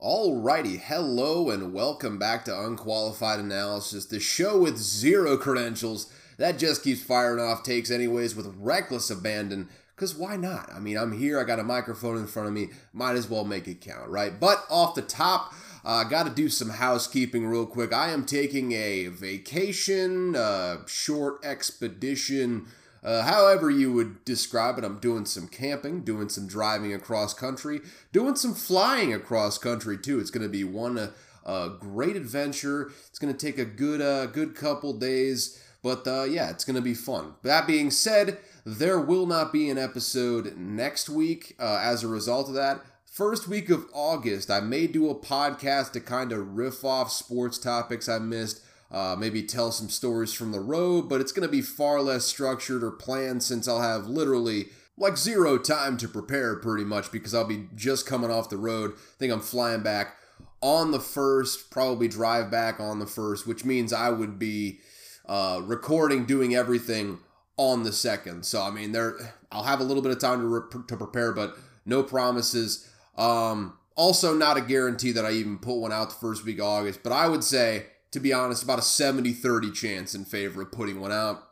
Alrighty, hello and welcome back to Unqualified Analysis, the show with zero credentials that just keeps firing off takes anyways with reckless abandon. Because why not? I mean, I'm here, I got a microphone in front of me, might as well make it count, right? But off the top, I uh, got to do some housekeeping real quick. I am taking a vacation, uh, short expedition, uh, however you would describe it. I'm doing some camping, doing some driving across country, doing some flying across country too. It's going to be one uh, a great adventure. It's going to take a good uh, good couple days, but uh, yeah, it's going to be fun. That being said, there will not be an episode next week uh, as a result of that first week of August, I may do a podcast to kind of riff off sports topics I missed, uh, maybe tell some stories from the road, but it's going to be far less structured or planned since I'll have literally like zero time to prepare pretty much because I'll be just coming off the road. I think I'm flying back on the first, probably drive back on the first, which means I would be uh, recording, doing everything on the second. So I mean, there I'll have a little bit of time to re- to prepare, but no promises. Um, also, not a guarantee that I even put one out the first week of August, but I would say, to be honest, about a 70 30 chance in favor of putting one out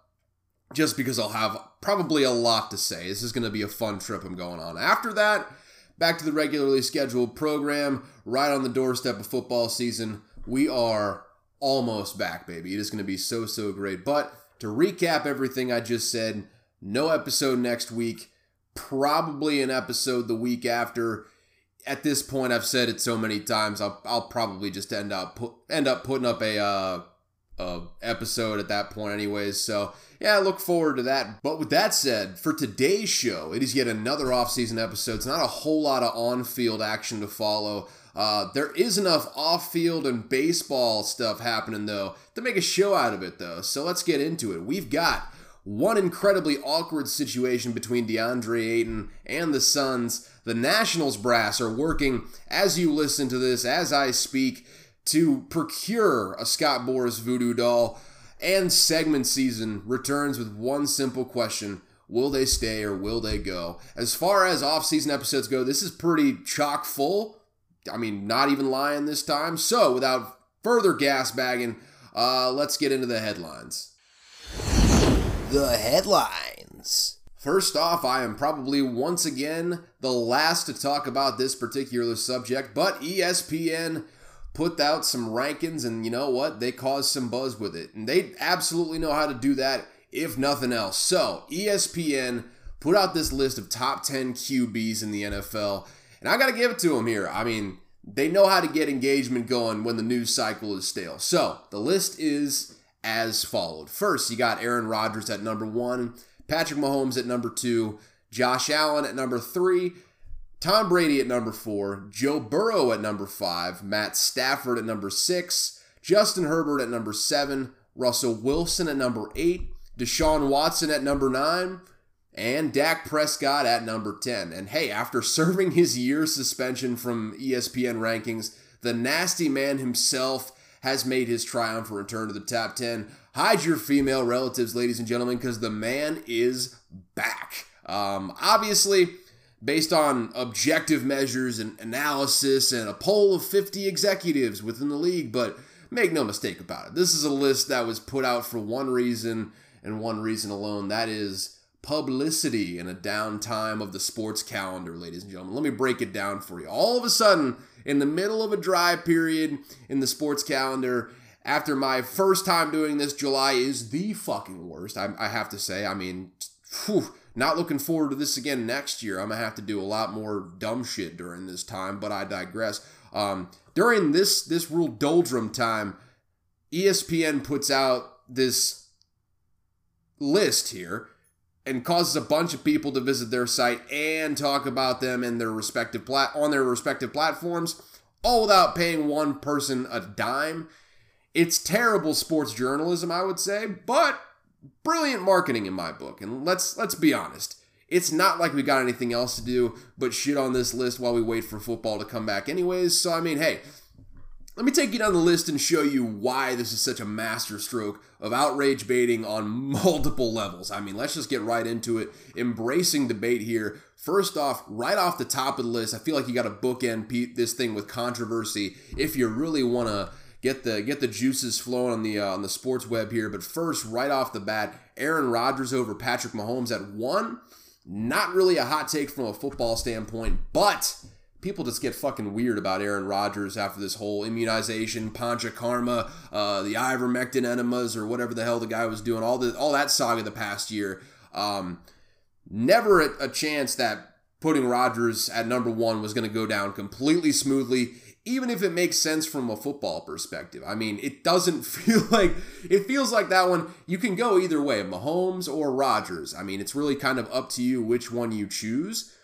just because I'll have probably a lot to say. This is going to be a fun trip I'm going on. After that, back to the regularly scheduled program, right on the doorstep of football season. We are almost back, baby. It is going to be so, so great. But to recap everything I just said, no episode next week, probably an episode the week after at this point, I've said it so many times. I'll, I'll probably just end up put, end up putting up a, uh, a episode at that point, anyways. So yeah, I look forward to that. But with that said, for today's show, it is yet another off-season episode. It's not a whole lot of on-field action to follow. Uh, there is enough off-field and baseball stuff happening though to make a show out of it though. So let's get into it. We've got one incredibly awkward situation between DeAndre Ayton and the Suns. The Nationals brass are working as you listen to this, as I speak, to procure a Scott Boras voodoo doll. And segment season returns with one simple question Will they stay or will they go? As far as off-season episodes go, this is pretty chock full. I mean, not even lying this time. So, without further gas bagging, uh, let's get into the headlines. The headlines. First off, I am probably once again the last to talk about this particular subject, but ESPN put out some rankings, and you know what? They caused some buzz with it. And they absolutely know how to do that, if nothing else. So, ESPN put out this list of top 10 QBs in the NFL, and I got to give it to them here. I mean, they know how to get engagement going when the news cycle is stale. So, the list is as followed. First, you got Aaron Rodgers at number one, Patrick Mahomes at number two, Josh Allen at number three, Tom Brady at number four, Joe Burrow at number five, Matt Stafford at number six, Justin Herbert at number seven, Russell Wilson at number eight, Deshaun Watson at number nine, and Dak Prescott at number 10. And hey, after serving his year suspension from ESPN rankings, the nasty man himself has made his triumphant return to the top 10. Hide your female relatives, ladies and gentlemen, because the man is back. Um, obviously, based on objective measures and analysis and a poll of 50 executives within the league, but make no mistake about it. This is a list that was put out for one reason and one reason alone. That is publicity in a downtime of the sports calendar, ladies and gentlemen. Let me break it down for you. All of a sudden, in the middle of a dry period in the sports calendar. After my first time doing this, July is the fucking worst. I, I have to say. I mean, whew, not looking forward to this again next year. I'm gonna have to do a lot more dumb shit during this time, but I digress. Um, during this this real doldrum time, ESPN puts out this list here and causes a bunch of people to visit their site and talk about them in their respective plat on their respective platforms, all without paying one person a dime. It's terrible sports journalism, I would say, but brilliant marketing in my book. And let's let's be honest. It's not like we got anything else to do but shit on this list while we wait for football to come back anyways. So I mean, hey, let me take you down the list and show you why this is such a masterstroke of outrage baiting on multiple levels. I mean, let's just get right into it. Embracing debate here. First off, right off the top of the list, I feel like you got to bookend this thing with controversy if you really want to get the get the juices flowing on the uh, on the sports web here. But first, right off the bat, Aaron Rodgers over Patrick Mahomes at one. Not really a hot take from a football standpoint, but people just get fucking weird about Aaron Rodgers after this whole immunization, panchakarma, uh, the ivermectin enemas, or whatever the hell the guy was doing, all the all that saga the past year. Um, never a, a chance that putting Rodgers at number one was going to go down completely smoothly even if it makes sense from a football perspective. I mean, it doesn't feel like it feels like that one you can go either way, Mahomes or Rodgers. I mean, it's really kind of up to you which one you choose.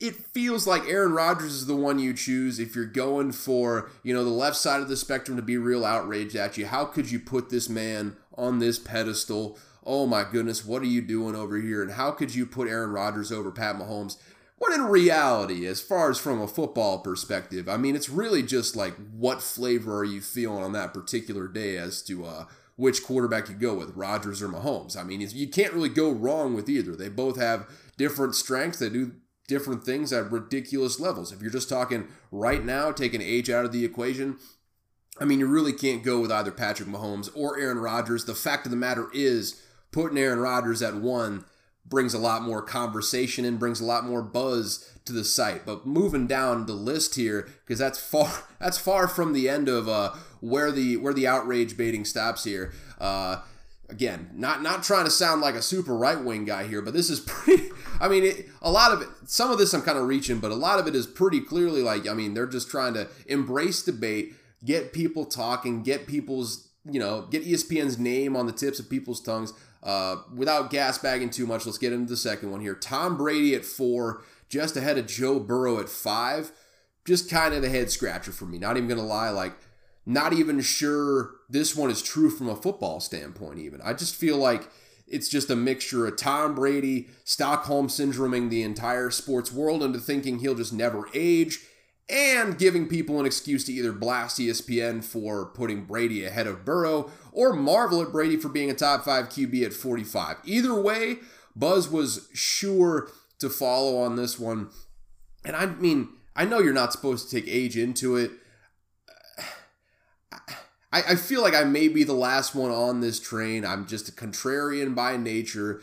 It feels like Aaron Rodgers is the one you choose if you're going for, you know, the left side of the spectrum to be real outraged at you. How could you put this man on this pedestal? Oh my goodness, what are you doing over here? And how could you put Aaron Rodgers over Pat Mahomes? What in reality, as far as from a football perspective, I mean, it's really just like what flavor are you feeling on that particular day as to uh, which quarterback you go with, Rodgers or Mahomes. I mean, you can't really go wrong with either. They both have different strengths. They do different things at ridiculous levels. If you're just talking right now, taking age out of the equation, I mean, you really can't go with either Patrick Mahomes or Aaron Rodgers. The fact of the matter is, putting Aaron Rodgers at one brings a lot more conversation and brings a lot more buzz to the site. But moving down the list here, because that's far that's far from the end of uh, where the where the outrage baiting stops here. Uh, again, not not trying to sound like a super right wing guy here, but this is pretty. I mean, it, a lot of it. Some of this I'm kind of reaching, but a lot of it is pretty clearly like. I mean, they're just trying to embrace debate, get people talking, get people's you know, get ESPN's name on the tips of people's tongues. Uh, without gas bagging too much, let's get into the second one here. Tom Brady at four, just ahead of Joe Burrow at five. Just kind of a head scratcher for me. Not even to lie. Like, not even sure this one is true from a football standpoint, even. I just feel like it's just a mixture of Tom Brady, Stockholm syndroming the entire sports world into thinking he'll just never age and giving people an excuse to either blast ESPN for putting Brady ahead of Burrow or marvel at Brady for being a top five QB at 45. Either way, Buzz was sure to follow on this one. And I mean, I know you're not supposed to take age into it. I, I feel like I may be the last one on this train. I'm just a contrarian by nature,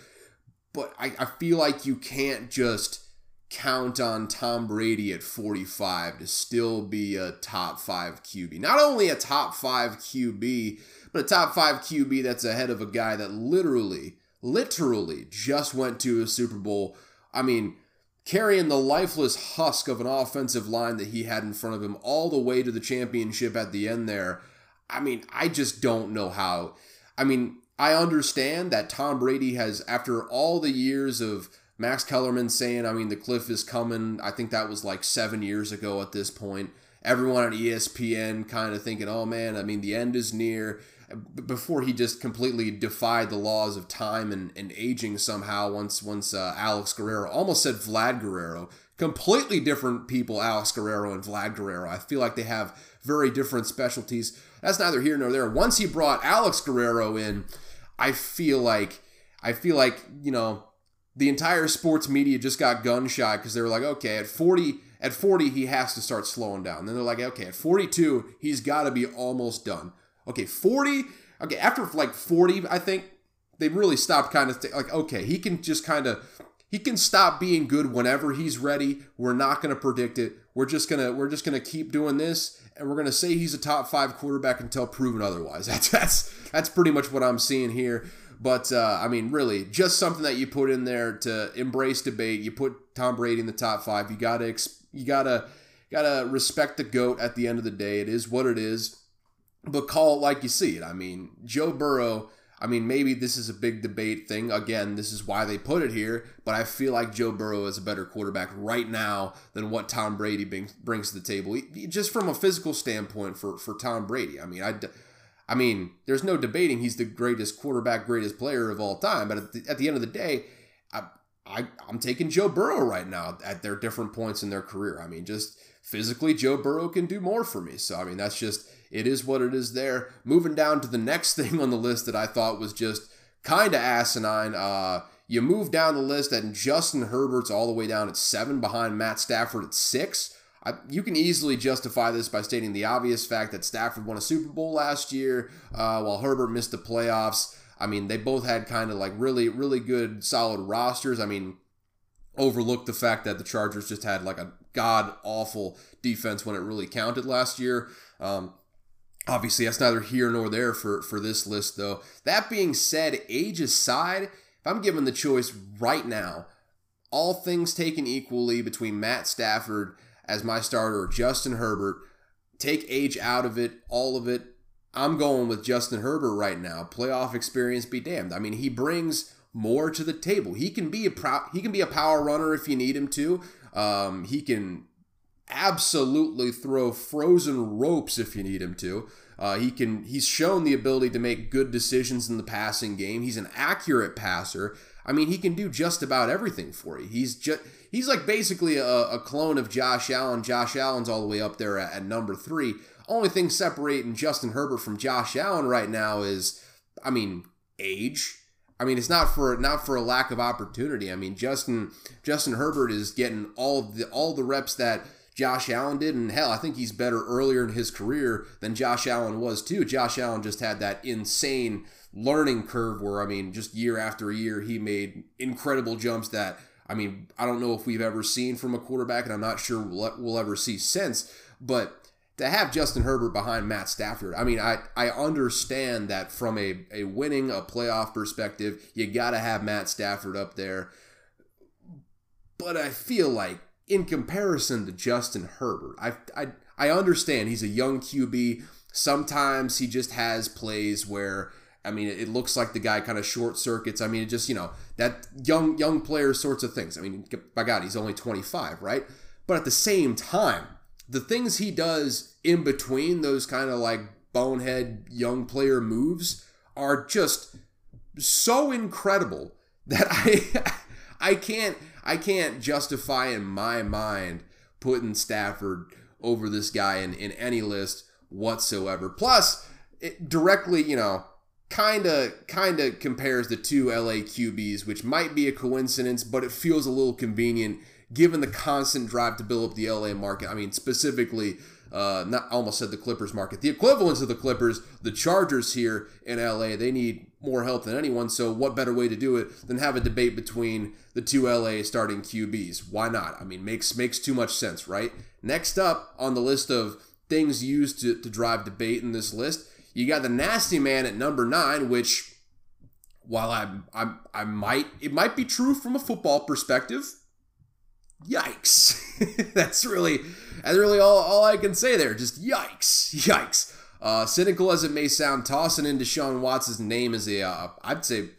but I, I feel like you can't just count on Tom Brady at 45 to still be a top five QB. Not only a top five QB, but a top five QB that's ahead of a guy that literally, literally just went to a Super Bowl. I mean, carrying the lifeless husk of an offensive line that he had in front of him all the way to the championship at the end there. I mean, I just don't know how. I mean, I understand that Tom Brady has, after all the years of Max Kellerman saying, I mean, the cliff is coming. I think that was like seven years ago at this point. Everyone at ESPN kind of thinking, oh man, I mean, the end is near. Before he just completely defied the laws of time and, and aging somehow, once once uh, Alex Guerrero almost said Vlad Guerrero, completely different people, Alex Guerrero and Vlad Guerrero. I feel like they have very different specialties. That's neither here nor there. Once he brought Alex Guerrero in, I feel like I feel like you know the entire sports media just got gun shy because they were like, okay, at 40, at 40, he has to start slowing down. Then they're like, okay, at 42, he's got to be almost done. Okay, 40, okay, after like 40, I think they really stopped kind of th- like, okay, he can just kind of, he can stop being good whenever he's ready. We're not going to predict it. We're just gonna, we're just gonna keep doing this, and we're gonna say he's a top five quarterback until proven otherwise. That's that's that's pretty much what I'm seeing here. But uh, I mean, really, just something that you put in there to embrace debate. You put Tom Brady in the top five. You gotta you gotta gotta respect the goat. At the end of the day, it is what it is. But call it like you see it. I mean, Joe Burrow. I mean, maybe this is a big debate thing. Again, this is why they put it here. But I feel like Joe Burrow is a better quarterback right now than what Tom Brady brings to the table, just from a physical standpoint for for Tom Brady. I mean, I I mean, there's no debating he's the greatest quarterback, greatest player of all time. But at the, at the end of the day, I, I, I'm taking Joe Burrow right now at their different points in their career. I mean, just physically, Joe Burrow can do more for me. So, I mean, that's just, it is what it is there. Moving down to the next thing on the list that I thought was just kind of asinine. Uh, you move down the list, and Justin Herbert's all the way down at seven behind Matt Stafford at six. I, you can easily justify this by stating the obvious fact that Stafford won a Super Bowl last year uh, while Herbert missed the playoffs. I mean, they both had kind of like really, really good, solid rosters. I mean, overlooked the fact that the Chargers just had like a god awful defense when it really counted last year. Um, obviously, that's neither here nor there for, for this list, though. That being said, age aside, if I'm given the choice right now, all things taken equally between Matt Stafford as my starter or Justin Herbert, take age out of it, all of it, I'm going with Justin Herbert right now. Playoff experience be damned. I mean, he brings more to the table. He can be a pro- he can be a power runner if you need him to. Um, he can absolutely throw frozen ropes if you need him to. Uh, he can. He's shown the ability to make good decisions in the passing game. He's an accurate passer. I mean, he can do just about everything for you. He's just he's like basically a, a clone of Josh Allen. Josh Allen's all the way up there at, at number three. Only thing separating Justin Herbert from Josh Allen right now is, I mean, age. I mean, it's not for not for a lack of opportunity. I mean, Justin Justin Herbert is getting all the all the reps that Josh Allen did, and hell, I think he's better earlier in his career than Josh Allen was too. Josh Allen just had that insane learning curve where I mean, just year after year, he made incredible jumps that I mean, I don't know if we've ever seen from a quarterback, and I'm not sure we'll, we'll ever see since. But to have Justin Herbert behind Matt Stafford, I mean, I, I understand that from a, a winning, a playoff perspective, you got to have Matt Stafford up there. But I feel like, in comparison to Justin Herbert, I, I, I understand he's a young QB. Sometimes he just has plays where, I mean, it looks like the guy kind of short circuits. I mean, it just, you know, that young young player sorts of things. I mean, by God, he's only 25, right? But at the same time, the things he does in between those kind of like bonehead young player moves are just so incredible that I I can't I can't justify in my mind putting Stafford over this guy in, in any list whatsoever. Plus, it directly, you know, kind of kind of compares the two LA QBs, which might be a coincidence, but it feels a little convenient given the constant drive to build up the LA market. I mean, specifically, uh, not almost said the Clippers market. The equivalents of the Clippers, the Chargers here in LA, they need more help than anyone. So, what better way to do it than have a debate between the two LA starting QBs? Why not? I mean, makes makes too much sense, right? Next up on the list of things used to, to drive debate in this list, you got the nasty man at number nine, which while I I I might it might be true from a football perspective yikes. that's really that's really all, all I can say there. Just yikes. Yikes. Uh, cynical as it may sound, tossing in Deshaun Watson's name is a, uh, I'd say,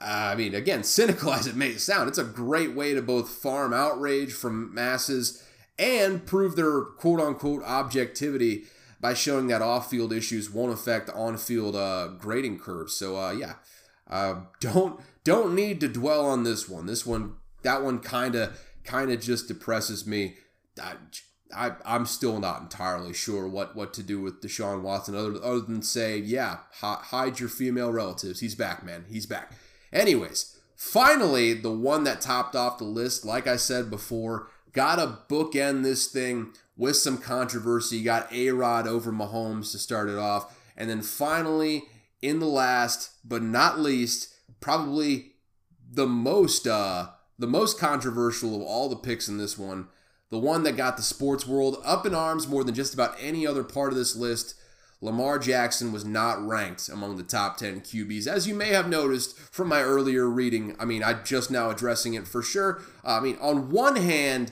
uh, I mean, again, cynical as it may sound, it's a great way to both farm outrage from masses and prove their quote unquote objectivity by showing that off field issues won't affect on field uh, grading curves. So, uh, yeah, uh, don't don't need to dwell on this one. This one, that one kind of kind of just depresses me. I, I, I'm still not entirely sure what, what to do with Deshaun Watson other, other than say, yeah, hide your female relatives. He's back, man. He's back. Anyways, finally, the one that topped off the list, like I said before, got to bookend this thing with some controversy. You got A Rod over Mahomes to start it off. And then finally, in the last but not least, probably the most uh, the most controversial of all the picks in this one, the one that got the sports world up in arms more than just about any other part of this list, Lamar Jackson was not ranked among the top 10 QBs. As you may have noticed from my earlier reading, I mean, I'm just now addressing it for sure. Uh, I mean, on one hand,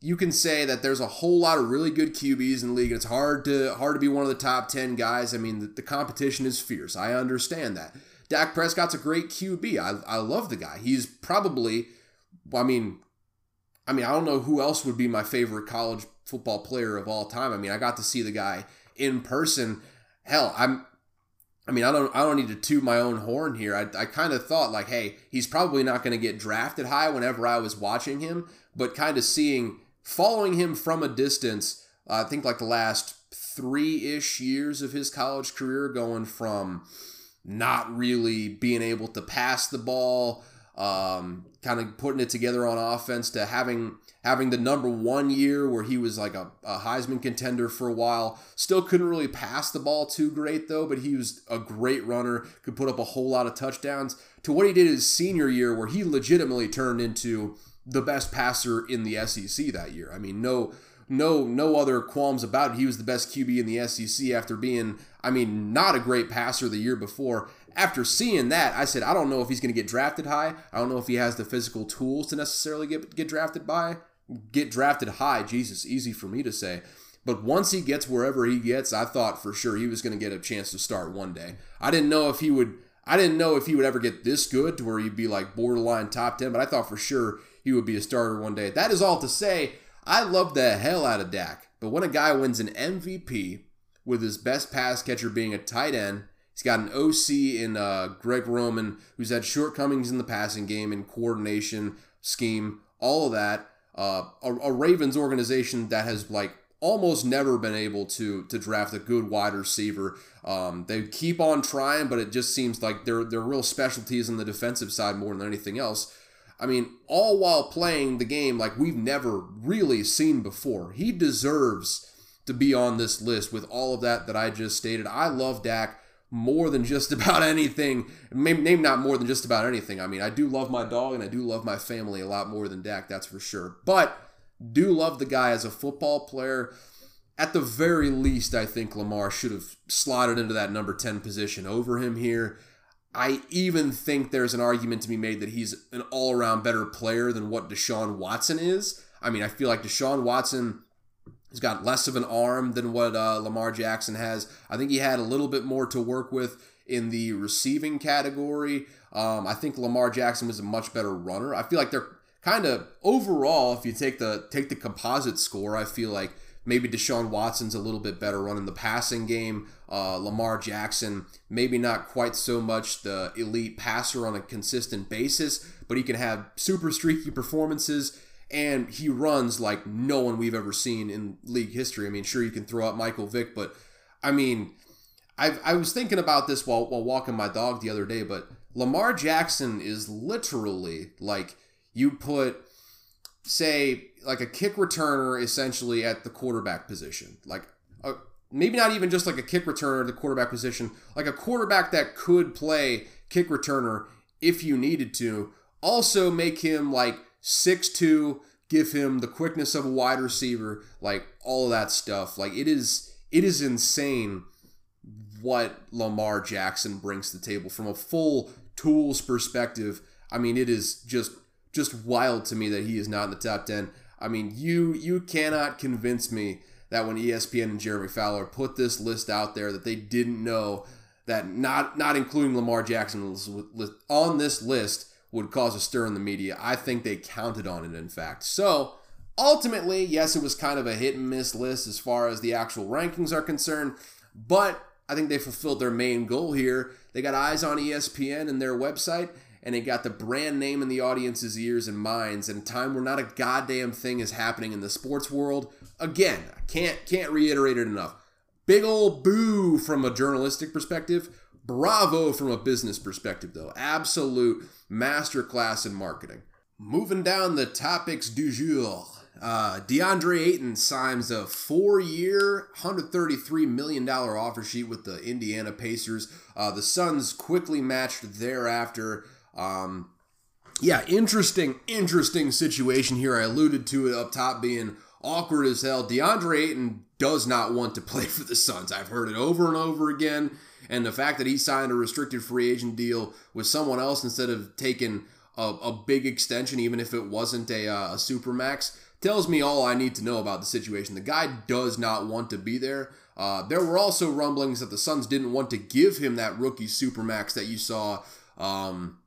you can say that there's a whole lot of really good QBs in the league, and it's hard to hard to be one of the top 10 guys. I mean, the, the competition is fierce. I understand that. Dak Prescott's a great QB. I, I love the guy. He's probably I mean, I mean, I don't know who else would be my favorite college football player of all time. I mean, I got to see the guy in person. Hell, I'm I mean, I don't I don't need to toot my own horn here. I, I kind of thought like, hey, he's probably not going to get drafted high whenever I was watching him, but kind of seeing following him from a distance, uh, I think like the last three ish years of his college career, going from not really being able to pass the ball, um, kind of putting it together on offense, to having having the number one year where he was like a, a Heisman contender for a while. Still couldn't really pass the ball too great though, but he was a great runner, could put up a whole lot of touchdowns. To what he did his senior year, where he legitimately turned into the best passer in the SEC that year. I mean, no no no other qualms about it. He was the best QB in the SEC after being, I mean, not a great passer the year before. After seeing that, I said, I don't know if he's going to get drafted high. I don't know if he has the physical tools to necessarily get get drafted by get drafted high. Jesus, easy for me to say. But once he gets wherever he gets, I thought for sure he was going to get a chance to start one day. I didn't know if he would. I didn't know if he would ever get this good to where he'd be like borderline top ten. But I thought for sure he would be a starter one day. That is all to say. I love the hell out of Dak. But when a guy wins an MVP with his best pass catcher being a tight end, he's got an OC in uh, Greg Roman, who's had shortcomings in the passing game and coordination, scheme, all of that uh, a, a Ravens organization that has like almost never been able to to draft a good wide receiver. Um, they keep on trying, but it just seems like their their real specialties in the defensive side more than anything else. I mean, all while playing the game like we've never really seen before. He deserves to be on this list with all of that that I just stated. I love Dak more than just about anything. Maybe, maybe not more than just about anything. I mean, I do love my dog and I do love my family a lot more than Dak, that's for sure. But do love the guy as a football player. At the very least, I think Lamar should have slotted into that number 10 position over him here. I even think there's an argument to be made that he's an all around better player than what Deshaun Watson is. I mean, I feel like Deshaun Watson He's got less of an arm than what uh, Lamar Jackson has. I think he had a little bit more to work with in the receiving category. Um, I think Lamar Jackson was a much better runner. I feel like they're kind of overall, if you take the take the composite score, I feel like maybe Deshaun Watson's a little bit better running the passing game. Uh, Lamar Jackson, maybe not quite so much the elite passer on a consistent basis, but he can have super streaky performances and he runs like no one we've ever seen in league history. I mean, sure you can throw out Michael Vick, but I mean, I I was thinking about this while while walking my dog the other day, but Lamar Jackson is literally like you put say like a kick returner essentially at the quarterback position. Like a, maybe not even just like a kick returner at the quarterback position, like a quarterback that could play kick returner if you needed to. Also make him like Six two, give him the quickness of a wide receiver, like all of that stuff. Like it is it is insane what Lamar Jackson brings to the table from a full tools perspective. I mean, it is just just wild to me that he is not in the top 10. I mean, you you cannot convince me that when ESPN and Jeremy Fowler put this list out there that they didn't know that not not including Lamar Jackson on this list would cause a stir in the media. I think they counted on it, in fact. So, ultimately, yes, it was kind of a hit and miss list as far as the actual rankings are concerned, but I think they fulfilled their main goal here. They got eyes on ESPN and their website, and they got the brand name in the audience's ears and minds in a time where not a goddamn thing is happening in the sports world. Again, I can't can't reiterate it enough. Big old boo from a journalistic perspective. Bravo from a business perspective, though. Absolute masterclass in marketing. Moving down the topics du jour. Uh, DeAndre Ayton signs a four-year, $133 million offer sheet with the Indiana Pacers. Uh, the Suns quickly matched thereafter. Um, yeah, interesting, interesting situation here. I alluded to it up top being awkward as hell. DeAndre Ayton does not want to play for the Suns. I've heard it over and over again. And the fact that he signed a restricted free agent deal with someone else instead of taking a, a big extension, even if it wasn't a, uh, a super max, tells me all I need to know about the situation. The guy does not want to be there. Uh, there were also rumblings that the Suns didn't want to give him that rookie super max that you saw. Um,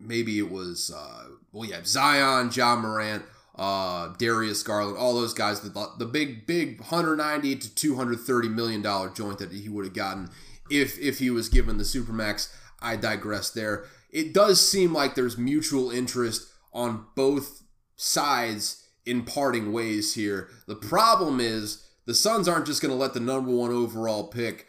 maybe it was, uh, well, yeah, Zion, Ja Morant uh, Darius Garland, all those guys, the, the big, big 190 to 230 million dollar joint that he would have gotten if if he was given the supermax. I digress there. It does seem like there's mutual interest on both sides in parting ways here. The problem is the Suns aren't just going to let the number one overall pick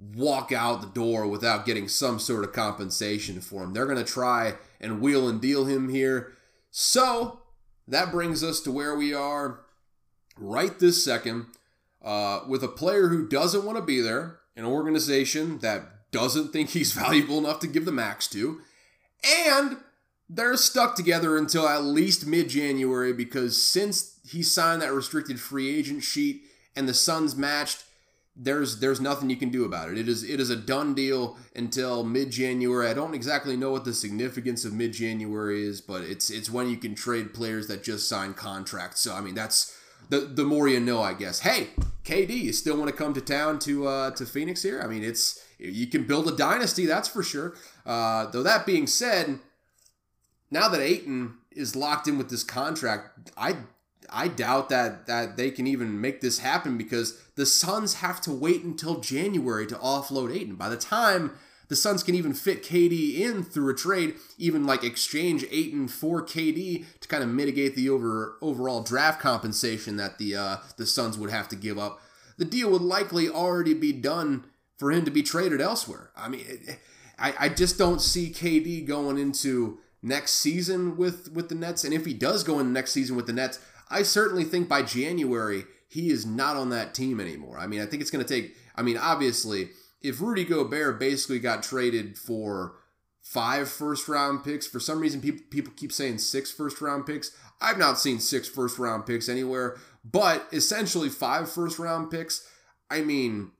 walk out the door without getting some sort of compensation for him. They're going to try and wheel and deal him here. So that brings us to where we are right this second uh, with a player who doesn't want to be there, an organization that doesn't think he's valuable enough to give the max to, and they're stuck together until at least mid January because since he signed that restricted free agent sheet and the Suns matched, there's there's nothing you can do about it. It is it is a done deal until mid January. I don't exactly know what the significance of mid January is, but it's it's when you can trade players that just sign contracts. So I mean that's the the more you know, I guess. Hey, KD, you still want to come to town to uh, to Phoenix here? I mean, it's you can build a dynasty, that's for sure. Uh, though that being said, now that Ayton is locked in with this contract, I I doubt that that they can even make this happen because the Suns have to wait until January to offload Ayton. By the time the Suns can even fit KD in through a trade, even like exchange Ayton for KD to kind of mitigate the over overall draft compensation that the uh, the Suns would have to give up. The deal would likely already be done for him to be traded elsewhere. I mean, I, I just don't see KD going into next season with with the Nets, and if he does go in next season with the Nets, I certainly think by January he is not on that team anymore. I mean, I think it's going to take. I mean, obviously, if Rudy Gobert basically got traded for five first round picks, for some reason people people keep saying six first round picks. I've not seen six first round picks anywhere, but essentially five first round picks. I mean,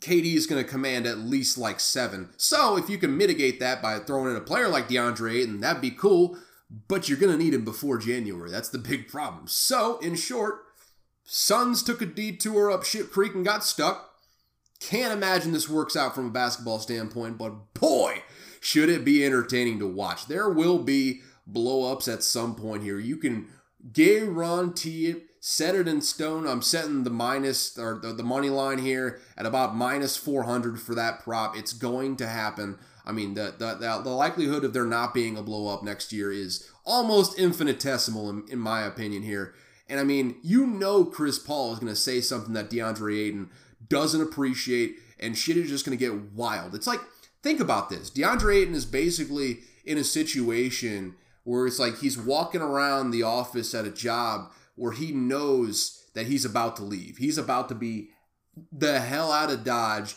KD is going to command at least like seven. So if you can mitigate that by throwing in a player like DeAndre Ayton, that'd be cool. But you're going to need him before January. That's the big problem. So in short, Suns took a detour up Ship Creek and got stuck. Can't imagine this works out from a basketball standpoint, but boy, should it be entertaining to watch. There will be blowups at some point here. You can guarantee it set it in stone. I'm setting the minus or the, the money line here at about minus 400 for that prop. It's going to happen. I mean, the, the, the, likelihood of there not being a blow up next year is almost infinitesimal, in, in my opinion, here. And I mean, you know, Chris Paul is going to say something that DeAndre Ayton doesn't appreciate, and shit is just going to get wild. It's like, think about this DeAndre Ayton is basically in a situation where it's like he's walking around the office at a job where he knows that he's about to leave. He's about to be the hell out of Dodge.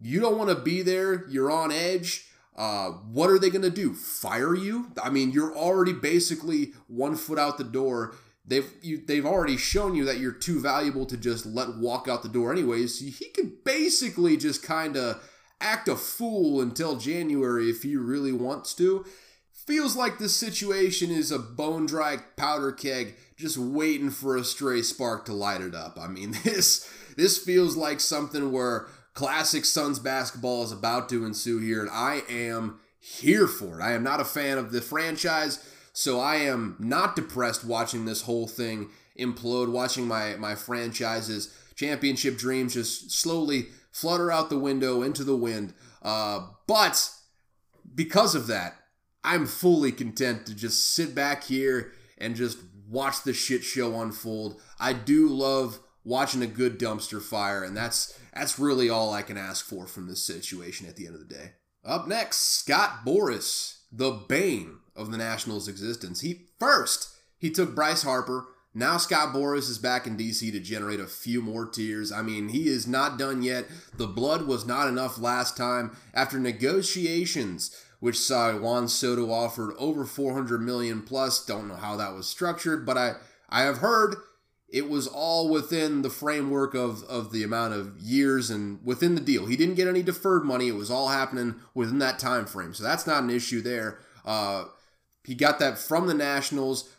You don't want to be there. You're on edge. Uh, what are they going to do? Fire you? I mean, you're already basically one foot out the door. They've you, they've already shown you that you're too valuable to just let walk out the door anyways. He could basically just kind of act a fool until January if he really wants to. Feels like this situation is a bone dry powder keg just waiting for a stray spark to light it up. I mean, this this feels like something where classic Suns basketball is about to ensue here, and I am here for it. I am not a fan of the franchise, so I am not depressed watching this whole thing implode, watching my my franchise's championship dreams just slowly flutter out the window into the wind. Uh, but because of that, I'm fully content to just sit back here and just watch the shit show unfold. I do love watching a good dumpster fire, and that's that's really all I can ask for from this situation at the end of the day. Up next, Scott Boras, the bane of the Nationals' existence. He first he took Bryce Harper. Now Scott Boras is back in DC to generate a few more tears. I mean, he is not done yet. The blood was not enough last time. After negotiations which saw Juan Soto offered over 400 million plus. Don't know how that was structured, but I I have heard it was all within the framework of of the amount of years and within the deal. He didn't get any deferred money. It was all happening within that time frame. So that's not an issue there. Uh, he got that from the Nationals.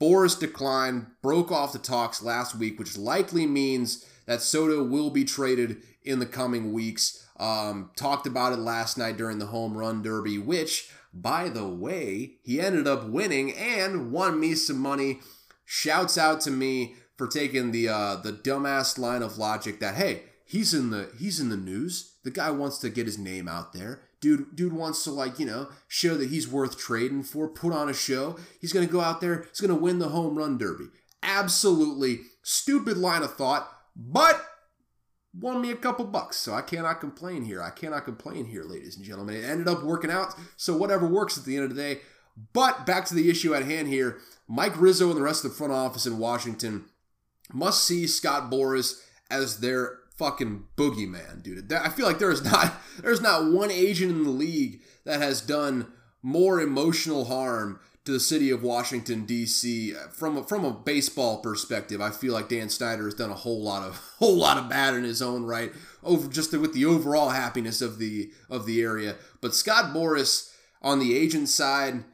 Boras declined, broke off the talks last week, which likely means that Soto will be traded in the coming weeks. Um, talked about it last night during the home run derby, which, by the way, he ended up winning and won me some money. Shouts out to me for taking the uh, the dumbass line of logic that hey, he's in the he's in the news. The guy wants to get his name out there. Dude, dude wants to like you know show that he's worth trading for. Put on a show. He's gonna go out there. He's gonna win the home run derby. Absolutely stupid line of thought, but won me a couple bucks, so I cannot complain here. I cannot complain here, ladies and gentlemen. It ended up working out, so whatever works at the end of the day. But back to the issue at hand here. Mike Rizzo and the rest of the front office in Washington must see Scott Boras as their fucking boogeyman, dude. I feel like there is not there's not one agent in the league that has done more emotional harm to the city of Washington D.C. from a, from a baseball perspective. I feel like Dan Snyder has done a whole lot of whole lot of bad in his own right over just with the overall happiness of the of the area. But Scott Boras on the agent side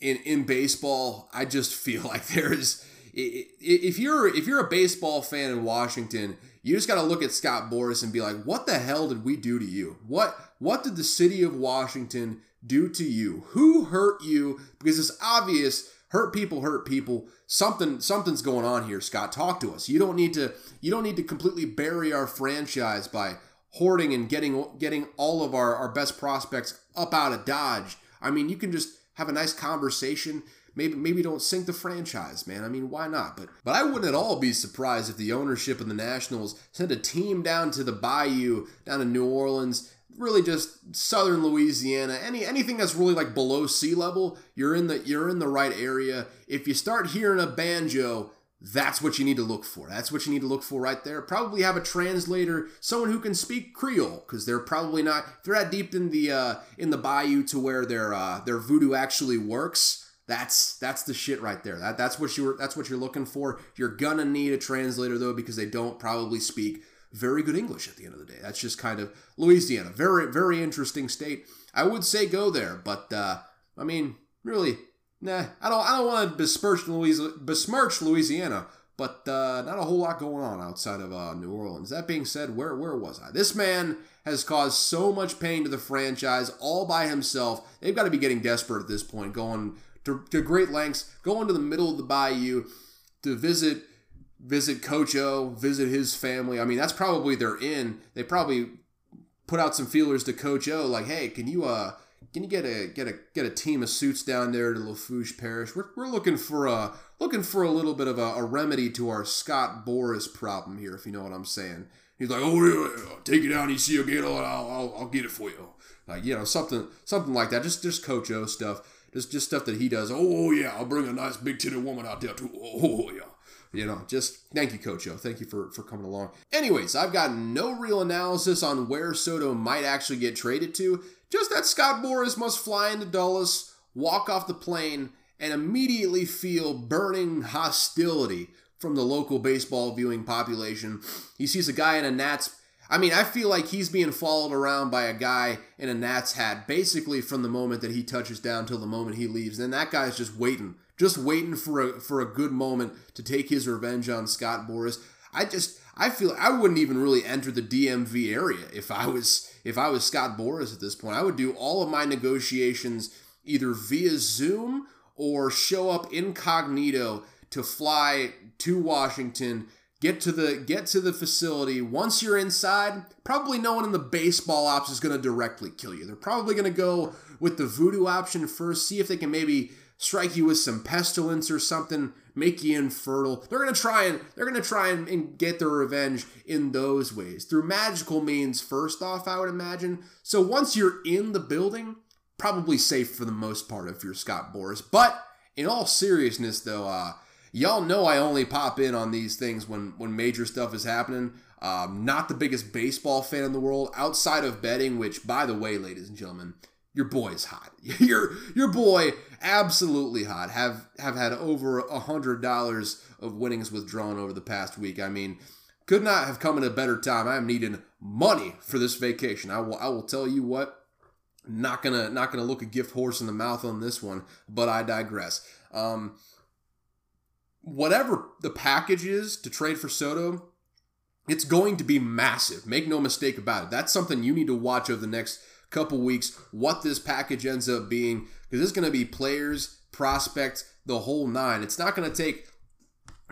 in in baseball, I just feel like there is if you're if you're a baseball fan in Washington, you just got to look at Scott Boras and be like, "What the hell did we do to you? What what did the city of Washington do to you? Who hurt you? Because it's obvious hurt people hurt people. Something something's going on here, Scott. Talk to us. You don't need to you don't need to completely bury our franchise by hoarding and getting getting all of our, our best prospects up out of Dodge. I mean, you can just have a nice conversation maybe maybe don't sink the franchise, man. I mean, why not? But but I wouldn't at all be surprised if the ownership of the Nationals sent a team down to the Bayou, down to New Orleans, really just southern Louisiana, any anything that's really like below sea level, you're in the you're in the right area. If you start hearing a banjo, that's what you need to look for. That's what you need to look for right there. Probably have a translator, someone who can speak Creole, because they're probably not If they're that deep in the uh, in the bayou to where their uh, their voodoo actually works. That's that's the shit right there. That that's what you that's what you're looking for. You're gonna need a translator though because they don't probably speak very good English at the end of the day. That's just kind of Louisiana. Very very interesting state. I would say go there, but uh, I mean really, nah. I don't I don't want to besmirch Louisiana, besmirch Louisiana, but uh, not a whole lot going on outside of uh, New Orleans. That being said, where where was I? This man has caused so much pain to the franchise all by himself. They've got to be getting desperate at this point, going to, to great lengths, going to the middle of the bayou to visit visit Coach O, visit his family. I mean, that's probably their in. They probably put out some feelers to Coach O, like, hey, can you uh can you get a get a get a team of suits down there to Lafourche Parish? We're, we're looking for a looking for a little bit of a, a remedy to our Scott Boras problem here, if you know what I'm saying. He's like, oh, yeah, take it down, you see again, I'll, I'll, I'll get it for you. Like, you know, something something like that. Just just Coach O stuff. Just just stuff that he does. Oh, oh yeah, I'll bring a nice big titted woman out there too. Oh, oh, oh yeah. You know, just thank you, Coach O. Thank you for, for coming along. Anyways, I've got no real analysis on where Soto might actually get traded to. Just that Scott Boras must fly into Dulles, walk off the plane, and immediately feel burning hostility from the local baseball viewing population. He sees a guy in a Nats I mean, I feel like he's being followed around by a guy in a Nats hat basically from the moment that he touches down till the moment he leaves. And that guy's just waiting, just waiting for a for a good moment to take his revenge on Scott Boras. I just I feel I wouldn't even really enter the DMV area if I was if I was Scott Boras at this point. I would do all of my negotiations either via Zoom or show up incognito to fly to Washington get to the get to the facility. Once you're inside probably no one in the baseball ops is going to directly kill you. They're probably going to go with the voodoo option first see if they can maybe strike you with some pestilence or something make you infertile. They're going to try and they're going to try and, and get their revenge in those ways. Through magical means first off i would imagine. So once you're in the building probably safe for the most part if you're scott boras. But in all seriousness though uh y'all know I only pop in on these things when when major stuff is happening. Um, not the biggest baseball fan in the world outside of betting, which, by the way, ladies and gentlemen, your boy is hot. your your boy absolutely hot. Have have had over a hundred dollars of winnings withdrawn over the past week. I mean, could not have come at a better time. I am needing money for this vacation. I will I will tell you what. Not gonna not gonna look a gift horse in the mouth on this one, but I digress. Um, whatever the package is to trade for Soto, it's going to be massive. Make no mistake about it. That's something you need to watch over the next couple weeks what this package ends up being because it's going to be players, prospects, the whole nine. It's not going to take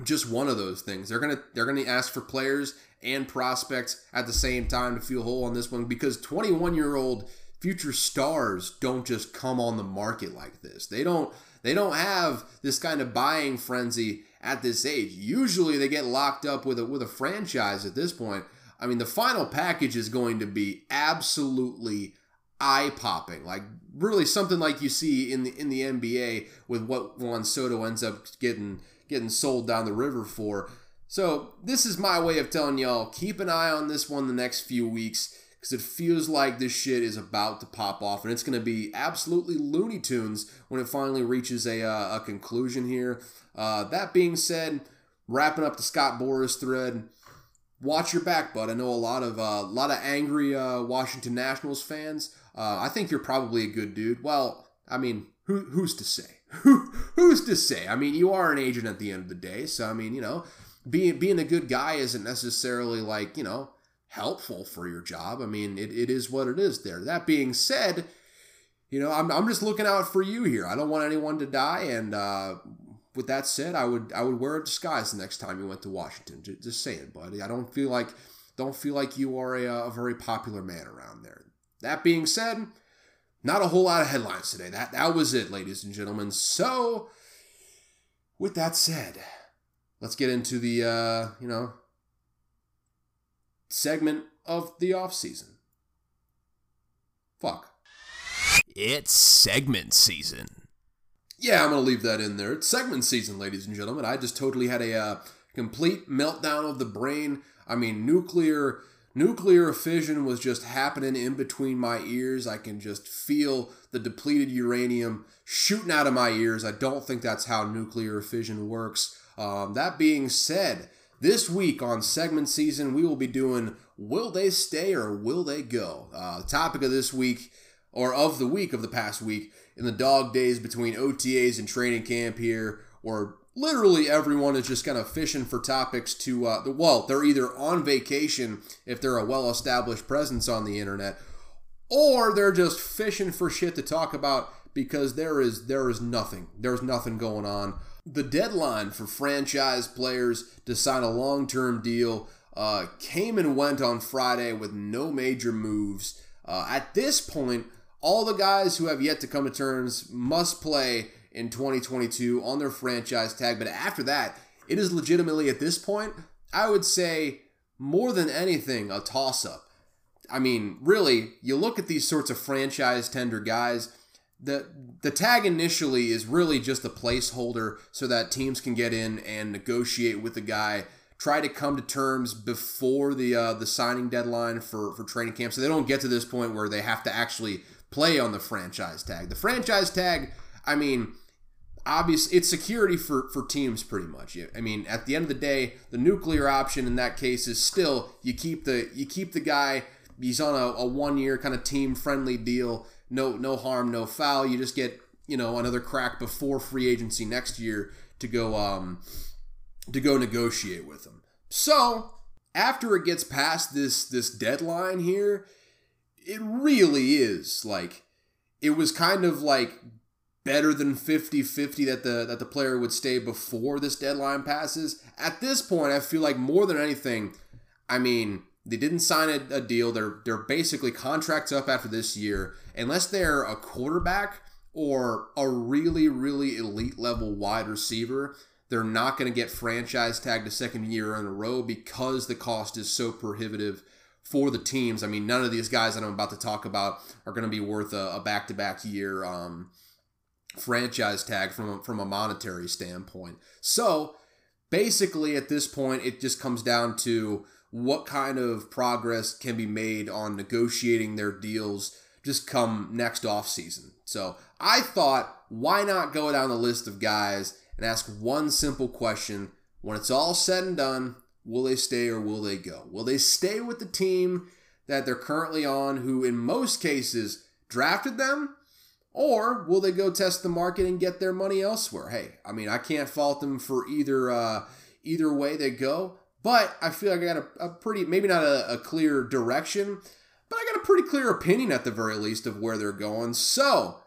just one of those things. They're going to they're going to ask for players and prospects at the same time to feel whole on this one because 21 year old future stars don't just come on the market like this. They don't they don't have this kind of buying frenzy at this age. Usually they get locked up with a with a franchise at this point. I mean, the final package is going to be absolutely eye popping. Like really something like you see in the in the NBA with what Juan Soto ends up getting getting sold down the river for. So this is my way of telling y'all keep an eye on this one the next few weeks because it feels like this shit is about to pop off and it's going to be absolutely Looney Tunes when it finally reaches a, uh, a conclusion here. Uh, that being said, wrapping up the Scott Boras thread, watch your back, bud. I know a lot of uh, a lot of angry uh, Washington Nationals fans. Uh, I think you're probably a good dude. Well, I mean, who, who's to say? Who, who's to say? I mean, you are an agent at the end of the day, so I mean, you know, being being a good guy isn't necessarily like you know helpful for your job. I mean, it, it is what it is there. That being said, you know, I'm, I'm just looking out for you here. I don't want anyone to die. And uh, with that said, I would I would wear a disguise the next time you went to Washington. Just, just saying, buddy. I don't feel like don't feel like you are a, a very popular man around there. That being said, not a whole lot of headlines today. That that was it, ladies and gentlemen. So, with that said, let's get into the uh, you know segment of the off season. Fuck. It's segment season. Yeah, I'm gonna leave that in there. It's segment season, ladies and gentlemen. I just totally had a uh, complete meltdown of the brain. I mean, nuclear nuclear fission was just happening in between my ears. I can just feel the depleted uranium shooting out of my ears. I don't think that's how nuclear fission works. Um, that being said, this week on segment season, we will be doing Will They Stay or Will They Go? Uh, the topic of this week, or of the week of the past week, in the dog days between OTAs and training camp here, where literally everyone is just kind of fishing for topics to, uh, well, they're either on vacation if they're a well established presence on the internet, or they're just fishing for shit to talk about because there is there is nothing. There's nothing going on. The deadline for franchise players to sign a long term deal uh, came and went on Friday with no major moves. Uh, at this point, all the guys who have yet to come to terms must play in 2022 on their franchise tag. But after that, it is legitimately at this point, I would say more than anything, a toss up. I mean, really, you look at these sorts of franchise tender guys, the the tag initially is really just a placeholder so that teams can get in and negotiate with the guy, try to come to terms before the uh, the signing deadline for for training camp, so they don't get to this point where they have to actually play on the franchise tag. The franchise tag, I mean, obviously it's security for for teams pretty much. I mean, at the end of the day, the nuclear option in that case is still you keep the you keep the guy. He's on a, a one year kind of team friendly deal no no harm, no foul. You just get you know another crack before free agency next year to go um to go negotiate with them. So after it gets past this this deadline here, it really is like it was kind of like better than 50-50 that the that the player would stay before this deadline passes. At this point, I feel like more than anything, I mean, they didn't sign a, a, deal. They're they're basically contracts up after this year. Unless they're a quarterback or a really really elite level wide receiver, they're not going to get franchise tagged a second year in a row because the cost is so prohibitive for the teams. I mean, none of these guys that I'm about to talk about are going to be worth a back to back year um, franchise tag from from a monetary standpoint. So basically, at this point, it just comes down to what kind of progress can be made on negotiating their deals just come next off season. So I thought, why not go down the list of guys and ask one simple question: When it's all said and done, will they stay or will they go? Will they stay with the team that they're currently on, who in most cases drafted them? Or will they go test the market and get their money elsewhere? Hey, I mean, I can't fault them for either uh, either way they go. But I feel like I got a, a pretty, maybe not a, a clear direction, but I got a pretty clear opinion at the very least of where they're going. So,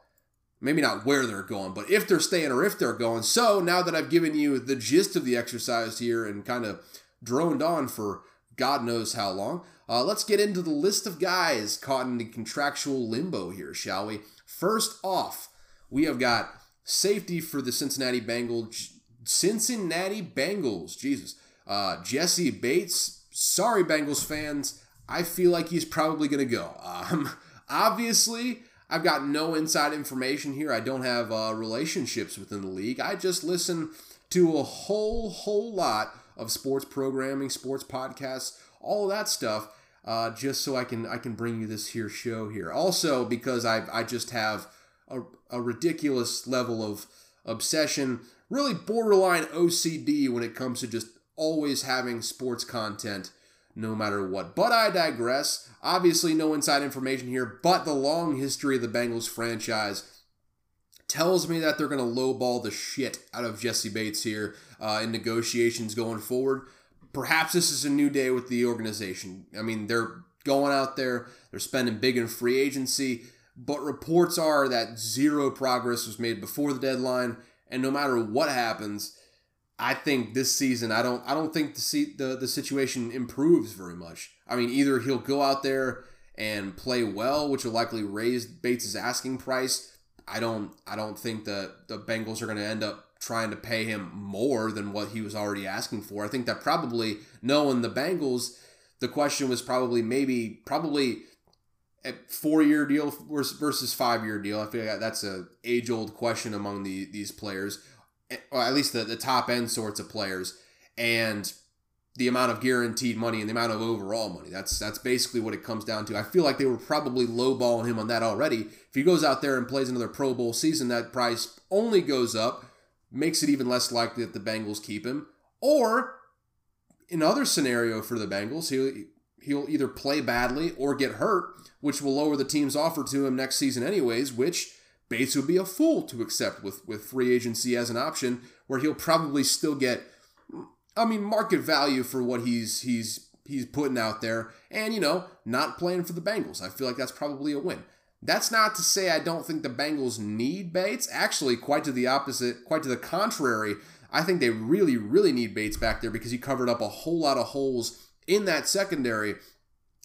maybe not where they're going, but if they're staying or if they're going. So, now that I've given you the gist of the exercise here and kind of droned on for God knows how long. Uh, let's get into the list of guys caught in the contractual limbo here, shall we? First off, we have got safety for the Cincinnati Bengals. Cincinnati Bengals, Jesus. Uh, Jessie Bates. Sorry, Bengals fans. I feel like he's probably going to go. Um, obviously, I've got no inside information here. I don't have uh, relationships within the league. I just listen to a whole, whole lot of sports programming, sports podcasts, all that stuff, uh, just so I can I can bring you this here show here. Also, because I I just have a, a ridiculous level of obsession, really borderline OCD when it comes to just always having sports content no matter what. But I digress. Obviously, no inside information here, but the long history of the Bengals franchise tells me that they're going to lowball the shit out of Jessie Bates here uh, in negotiations going forward. Perhaps this is a new day with the organization. I mean, they're going out there, they're spending big in free agency, but reports are that zero progress was made before the deadline, and no matter what happens, I think this season I don't I don't think the see, the the situation improves very much. I mean, either he'll go out there and play well, which will likely raise Bates' asking price. I don't I don't think that the Bengals are going to end up trying to pay him more than what he was already asking for. I think that probably knowing the Bengals, the question was probably maybe probably a four year deal versus five year deal. I feel like that's a age old question among the these players or at least the, the top end sorts of players, and the amount of guaranteed money and the amount of overall money. That's that's basically what it comes down to. I feel like they were probably lowballing him on that already. If he goes out there and plays another Pro Bowl season, that price only goes up, makes it even less likely that the Bengals keep him. Or another scenario for the Bengals, he'll he'll either play badly or get hurt, which will lower the team's offer to him next season anyways, which Bates would be a fool to accept with, with free agency as an option, where he'll probably still get, I mean, market value for what he's he's he's putting out there, and you know, not playing for the Bengals. I feel like that's probably a win. That's not to say I don't think the Bengals need Bates. Actually, quite to the opposite, quite to the contrary. I think they really, really need Bates back there because he covered up a whole lot of holes in that secondary.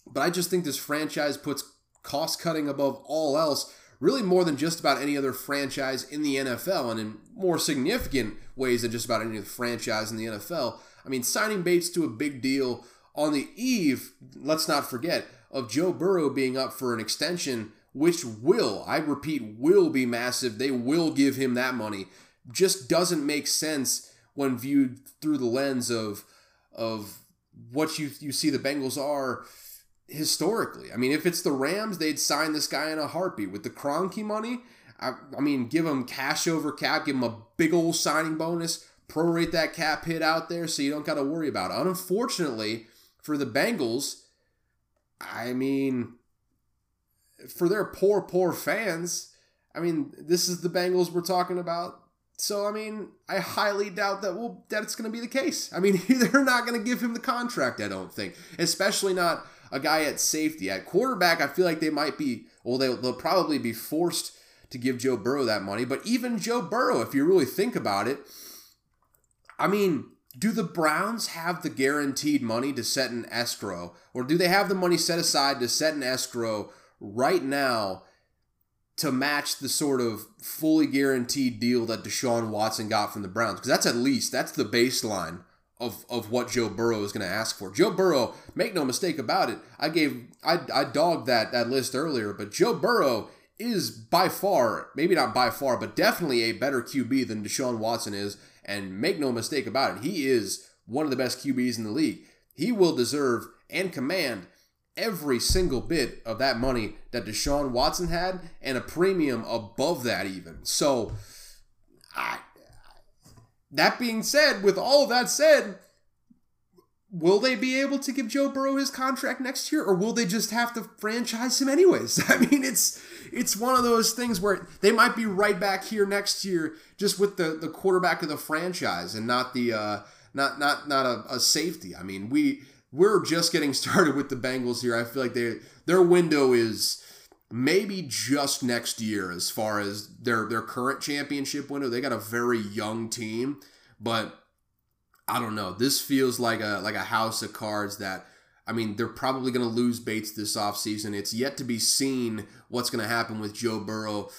But I just think this franchise puts cost cutting above all else really more than just about any other franchise in the NFL, and in more significant ways than just about any other franchise in the NFL. I mean, signing Bates to a big deal on the eve, let's not forget, of Joe Burrow being up for an extension, which will, I repeat, will be massive. They will give him that money. Just doesn't make sense when viewed through the lens of of what you you see the Bengals are historically. I mean, if it's the Rams, they'd sign this guy in a heartbeat. With the Kroenke money, I, I mean, give him cash over cap, give him a big old signing bonus, prorate that cap hit out there so you don't got to worry about it. Unfortunately, for the Bengals, I mean, for their poor, poor fans, I mean, this is the Bengals we're talking about. So I mean, I highly doubt that will that it's going to be the case. I mean, they're not going to give him the contract. I don't think, especially not a guy at safety. At quarterback, I feel like they might be, well, they'll, they'll probably be forced to give Joe Burrow that money. But even Joe Burrow, if you really think about it, I mean, do the Browns have the guaranteed money to set an escrow? Or do they have the money set aside to set an escrow right now to match the sort of fully guaranteed deal that Deshaun Watson got from the Browns? Because that's at least, that's the baseline of, of what Joe Burrow is going to ask for. Joe Burrow, make no mistake about it. I gave I, I dogged that that list earlier, but Joe Burrow is by far, maybe not by far, but definitely a better QB than Deshaun Watson is. And make no mistake about it, he is one of the best QBs in the league. He will deserve and command every single bit of that money that Deshaun Watson had and a premium above that even. So I that being said, with all that said, will they be able to give Joe Burrow his contract next year, or will they just have to franchise him anyways? I mean, it's it's one of those things where they might be right back here next year, just with the the quarterback of the franchise and not the uh, not not not a, a safety. I mean, we we're just getting started with the Bengals here. I feel like they their window is maybe just next year as far as their their current championship window. They got a very young team, but I don't know. This feels like a like a house of cards that I mean, they're probably going to lose Bates this offseason. It's yet to be seen what's going to happen with Joe Burrow.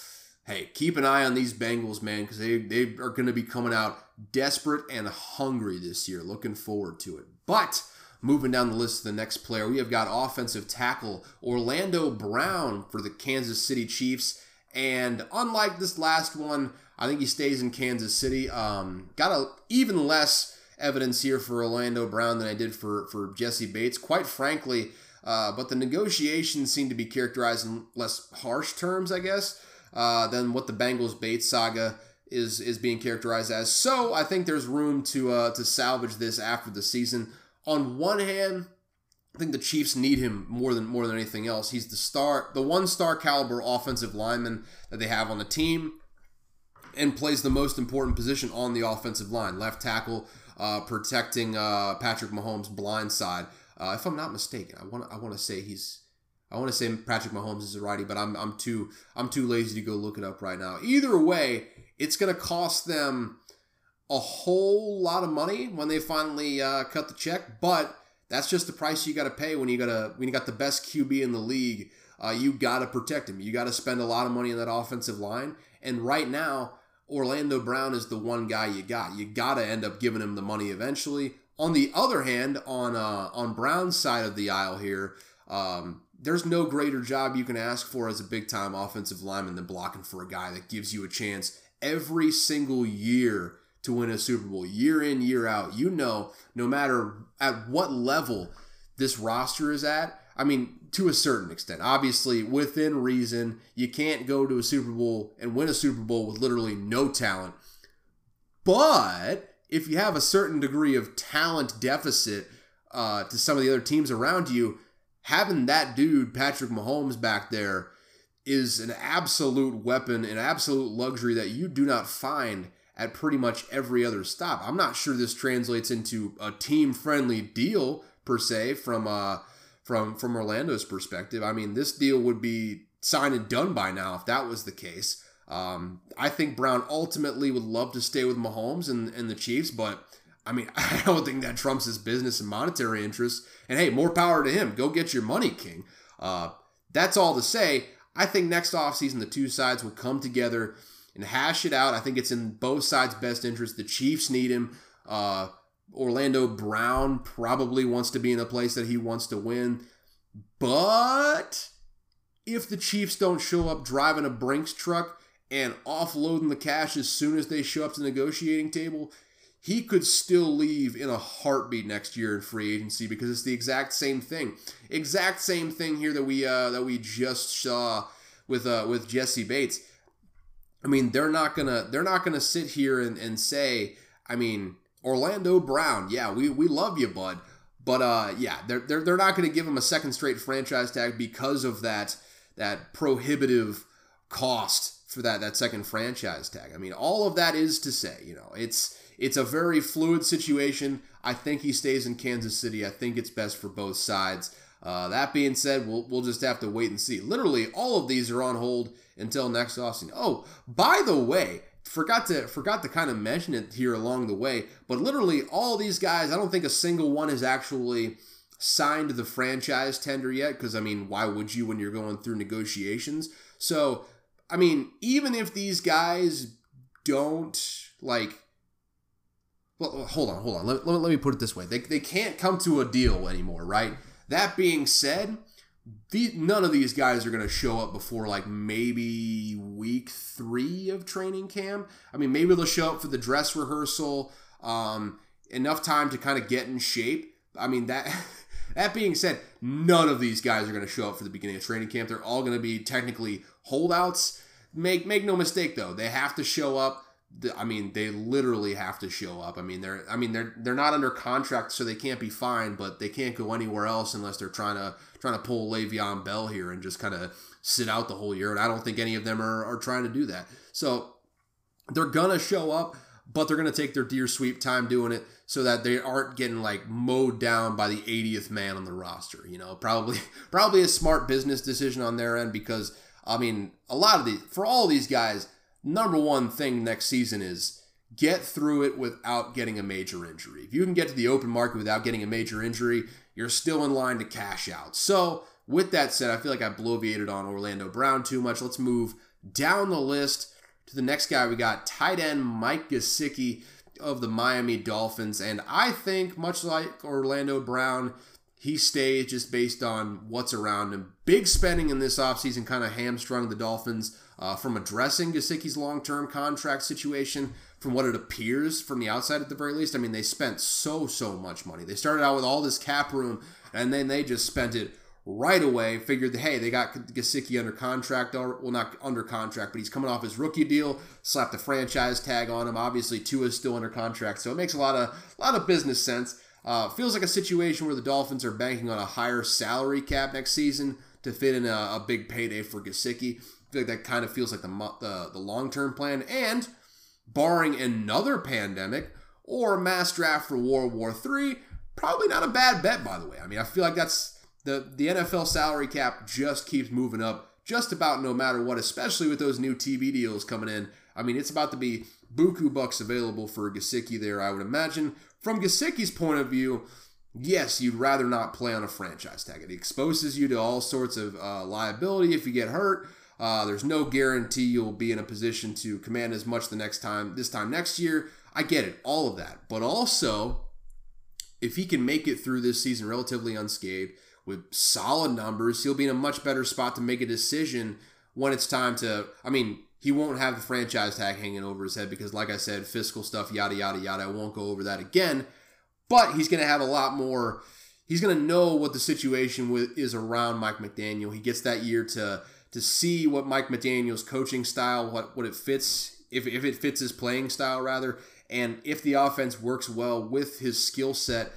Hey, keep an eye on these Bengals, man, because they, they are going to be coming out desperate and hungry this year. Looking forward to it. But moving down the list to the next player, we have got offensive tackle Orlando Brown for the Kansas City Chiefs. And unlike this last one, I think he stays in Kansas City. Um, got a even less evidence here for Orlando Brown than I did for for Jessie Bates. Quite frankly, uh, but the negotiations seem to be characterized in less harsh terms, I guess, uh, than what the Bengals Bates saga is is being characterized as. So I think there's room to uh, to salvage this after the season. On one hand, I think the Chiefs need him more than more than anything else. He's the star, the one star caliber offensive lineman that they have on the team, and plays the most important position on the offensive line, left tackle, uh, protecting uh, Patrick Mahomes' blind side. Uh, if I'm not mistaken, I want I want to say he's I want to say Patrick Mahomes is a righty, but I'm I'm too I'm too lazy to go look it up right now. Either way, it's going to cost them a whole lot of money when they finally uh, cut the check, but that's just the price you got to pay when you got a when you got the best QB in the league. Uh, you got to protect him. You got to spend a lot of money on that offensive line. And right now, Orlando Brown is the one guy you got. You got to end up giving him the money eventually. On the other hand, on uh, on Brown's side of the aisle here, um, there's no greater job you can ask for as a big time offensive lineman than blocking for a guy that gives you a chance every single year to win a Super Bowl year in, year out. You know, no matter at what level this roster is at, I mean, to a certain extent, obviously within reason, you can't go to a Super Bowl and win a Super Bowl with literally no talent. But if you have a certain degree of talent deficit uh, to some of the other teams around you, having that dude, Patrick Mahomes, back there is an absolute weapon, an absolute luxury that you do not find at pretty much every other stop. I'm not sure this translates into a team friendly deal per se from uh from from Orlando's perspective. I mean, this deal would be signed and done by now if that was the case. Um, I think Brown ultimately would love to stay with Mahomes and, and the Chiefs, but I mean, I don't think that trumps his business and monetary interests. And hey, more power to him. Go get your money, King. Uh, that's all to say. I think next offseason the two sides will come together and hash it out. I think it's in both sides' best interest. The Chiefs need him. Uh, Orlando Brown probably wants to be in a place that he wants to win. But if the Chiefs don't show up driving a Brinks truck and offloading the cash as soon as they show up to the negotiating table, he could still leave in a heartbeat next year in free agency because it's the exact same thing. Exact same thing here that we uh, that we just saw with uh, with Jessie Bates. I mean, they're not gonna they're not gonna sit here and, and say, I mean, Orlando Brown, yeah, we, we love you, bud. But uh, yeah, they're, they're, they're not going to give him a second straight franchise tag because of that that prohibitive cost for that that second franchise tag. I mean, all of that is to say, you know, it's it's a very fluid situation. I think he stays in Kansas City. I think it's best for both sides. Uh, that being said, we'll, we'll just have to wait and see. Literally, all of these are on hold until next offseason. Oh, by the way, forgot to forgot to kind of mention it here along the way, but literally all these guys, I don't think a single one has actually signed the franchise tender yet because I mean, why would you when you're going through negotiations? So, I mean, even if these guys don't like well, hold on, hold on. Let, let, let me put it this way. They, they can't come to a deal anymore, right? That being said, the, none of these guys are going to show up before like maybe week three of training camp. I mean, maybe they'll show up for the dress rehearsal, um, enough time to kind of get in shape. I mean that. That being said, none of these guys are going to show up for the beginning of training camp. They're all going to be technically holdouts. Make make no mistake though, they have to show up. I mean, they literally have to show up. I mean, they're I mean they're they're not under contract, so they can't be fined, but they can't go anywhere else unless they're trying to trying to pull Le'Veon Bell here and just kind of sit out the whole year. And I don't think any of them are, are trying to do that. So they're gonna show up, but they're gonna take their deer sweep time doing it so that they aren't getting like mowed down by the 80th man on the roster. You know, probably probably a smart business decision on their end because I mean a lot of these for all these guys number one thing next season is get through it without getting a major injury. If you can get to the open market without getting a major injury, you're still in line to cash out. So, with that said, I feel like I bloviated on Orlando Brown too much. Let's move down the list to the next guy. We got tight end Mike Gesicki of the Miami Dolphins. And I think, much like Orlando Brown, he stays just based on what's around him. Big spending in this offseason kind of hamstrung the Dolphins uh, from addressing Gesicki's long term contract situation from what it appears from the outside at the very least. I mean, they spent so, so much money. They started out with all this cap room and then they just spent it right away. Figured hey, they got Gesicki under contract, or well, not under contract, but he's coming off his rookie deal, slapped a franchise tag on him. Obviously, Tua is still under contract, so it makes a lot of, a lot of business sense. Uh, feels like a situation where the Dolphins are banking on a higher salary cap next season to fit in a, a big payday for Gesicki. Like that kind of feels like the, the, the long term plan. And barring another pandemic or mass draft for World War III, probably not a bad bet, by the way. I mean, I feel like that's the, the NFL salary cap just keeps moving up just about no matter what, especially with those new TV deals coming in. I mean, it's about to be buku bucks available for Gesicki there, I would imagine. From Gesicki's point of view, yes, you'd rather not play on a franchise tag. It exposes you to all sorts of uh, liability if you get hurt. Uh, there's no guarantee you'll be in a position to command as much the next time, this time next year. I get it, all of that. But also, if he can make it through this season relatively unscathed with solid numbers, he'll be in a much better spot to make a decision when it's time to. I mean, he won't have the franchise tag hanging over his head because, like I said, fiscal stuff, yada, yada, yada. I won't go over that again. But he's going to have a lot more. He's going to know what the situation with, is around Mike McDaniel. He gets that year to to see what Mike McDaniel's coaching style, what what it fits, if if it fits his playing style rather, and if the offense works well with his skill set.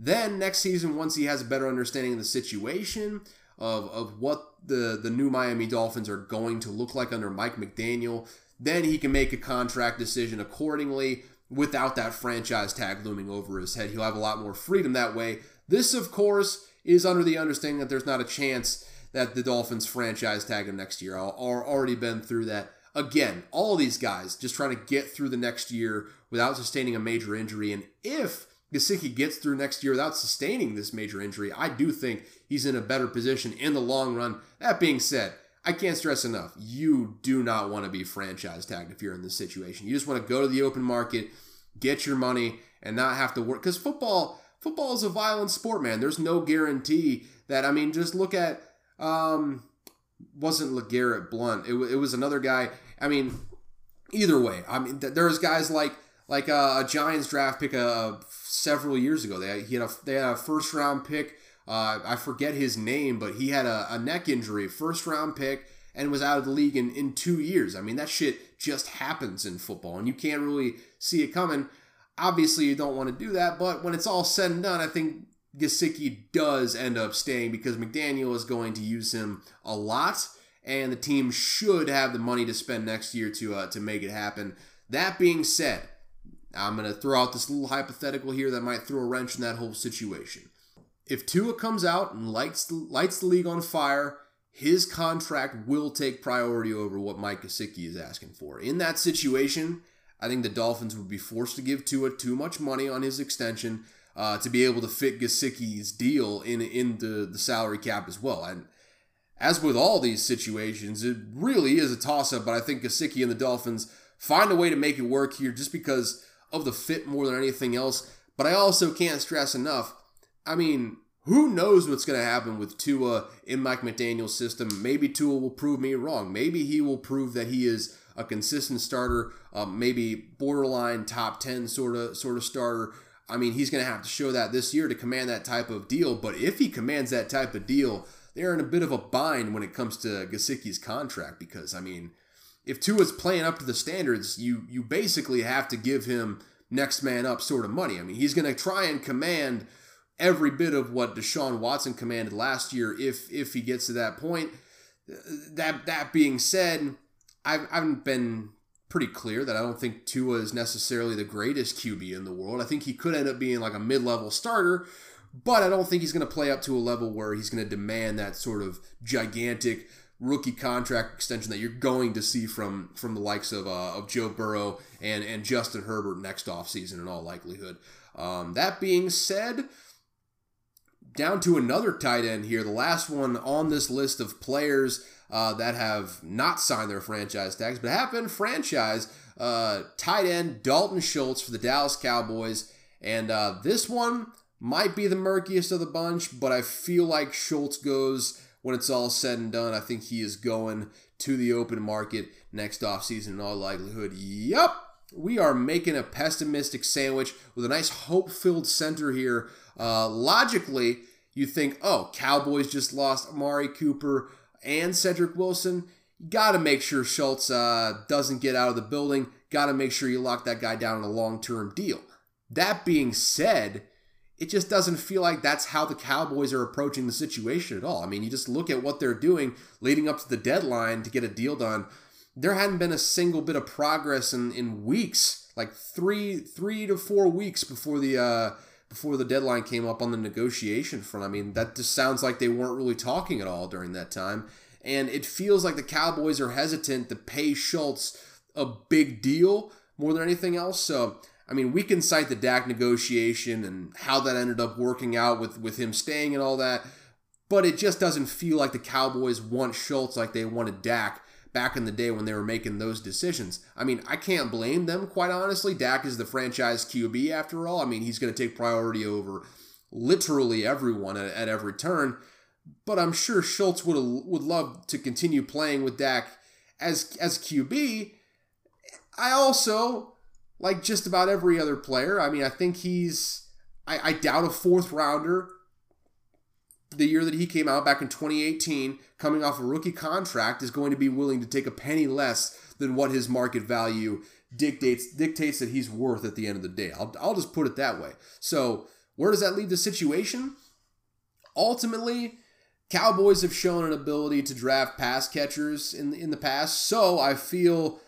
Then next season, once he has a better understanding of the situation, of, of what the, the new Miami Dolphins are going to look like under Mike McDaniel, then he can make a contract decision accordingly without that franchise tag looming over his head. He'll have a lot more freedom that way. This, of course, is under the understanding that there's not a chance that the Dolphins franchise tag him next year. I'll already been through that. Again, all these guys just trying to get through the next year without sustaining a major injury. And if Gesicki gets through next year without sustaining this major injury, I do think he's in a better position in the long run. That being said, I can't stress enough, you do not want to be franchise tagged if you're in this situation. You just want to go to the open market, get your money, and not have to work. Because football, football is a violent sport, man. There's no guarantee that. I mean, just look at um, wasn't LeGarrette Blunt. It, it was another guy. I mean, either way, I mean, there's guys like like a, a Giants draft pick uh, several years ago. They he had a they had a first round pick. Uh, I forget his name, but he had a, a neck injury, first round pick, and was out of the league in, in two years. I mean, that shit just happens in football, and you can't really see it coming. Obviously, you don't want to do that, but when it's all said and done, I think Gesicki does end up staying because McDaniel is going to use him a lot, and the team should have the money to spend next year to uh, to make it happen. That being said, I'm going to throw out this little hypothetical here that might throw a wrench in that whole situation. If Tua comes out and lights the, lights the league on fire, his contract will take priority over what Mike Gesicki is asking for. In that situation, I think the Dolphins would be forced to give Tua too much money on his extension uh, to be able to fit Gesicki's deal in in the, the salary cap as well. And as with all these situations, it really is a toss up. But I think Gesicki and the Dolphins find a way to make it work here, just because of the fit more than anything else. But I also can't stress enough. I mean, who knows what's going to happen with Tua in Mike McDaniel's system? Maybe Tua will prove me wrong. Maybe he will prove that he is a consistent starter, um, maybe borderline top ten sort of sort of starter. I mean, he's going to have to show that this year to command that type of deal. But if he commands that type of deal, they're in a bit of a bind when it comes to Gesicki's contract because, I mean, if Tua's playing up to the standards, you you basically have to give him next man up sort of money. I mean, he's going to try and command every bit of what Deshaun Watson commanded last year if if he gets to that point. That that being said, I've, I haven't been pretty clear that I don't think Tua is necessarily the greatest QB in the world. I think he could end up being like a mid level starter, but I don't think he's going to play up to a level where he's going to demand that sort of gigantic rookie contract extension that you're going to see from from the likes of uh, of Joe Burrow and and Justin Herbert next offseason in all likelihood. Um, that being said, down to another tight end here, the last one on this list of players uh, that have not signed their franchise tags, but have been franchised. Uh, tight end Dalton Schultz for the Dallas Cowboys. And uh, this one might be the murkiest of the bunch, but I feel like Schultz goes when it's all said and done. I think he is going to the open market next offseason in all likelihood. Yup! We are making a pessimistic sandwich with a nice hope filled center here. Uh, logically, you think, oh, Cowboys just lost Amari Cooper and Cedric Wilson. You Got to make sure Schultz uh, doesn't get out of the building. Got to make sure you lock that guy down in a long term deal. That being said, it just doesn't feel like that's how the Cowboys are approaching the situation at all. I mean, you just look at what they're doing leading up to the deadline to get a deal done. There hadn't been a single bit of progress in, in weeks, like three three to four weeks before the uh, before the deadline came up on the negotiation front. I mean, that just sounds like they weren't really talking at all during that time. And it feels like the Cowboys are hesitant to pay Schultz a big deal more than anything else. So I mean, we can cite the Dak negotiation and how that ended up working out with, with him staying and all that, but it just doesn't feel like the Cowboys want Schultz like they wanted Dak back in the day when they were making those decisions. I mean, I can't blame them, quite honestly. Dak is the franchise QB after all. I mean, he's going to take priority over literally everyone at, at every turn. But I'm sure Schultz would would love to continue playing with Dak as as QB. I also like just about every other player. I mean, I think he's. I, I doubt a fourth rounder the year that he came out back in 2018, coming off a rookie contract, is going to be willing to take a penny less than what his market value dictates dictates that he's worth at the end of the day. I'll, I'll just put it that way. So where does that leave the situation? Ultimately, Cowboys have shown an ability to draft pass catchers in in the past, so I feel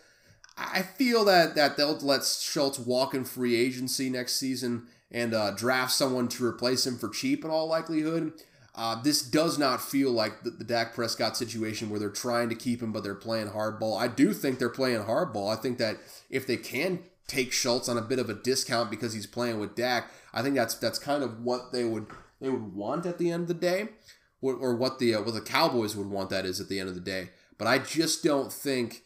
I feel that that they'll let Schultz walk in free agency next season and uh, draft someone to replace him for cheap in all likelihood. Uh, this does not feel like the, the Dak Prescott situation where they're trying to keep him, but they're playing hardball. I do think they're playing hardball. I think that if they can take Schultz on a bit of a discount because he's playing with Dak, I think that's that's kind of what they would they would want at the end of the day, or, or what the uh, what the Cowboys would want that is at the end of the day. But I just don't think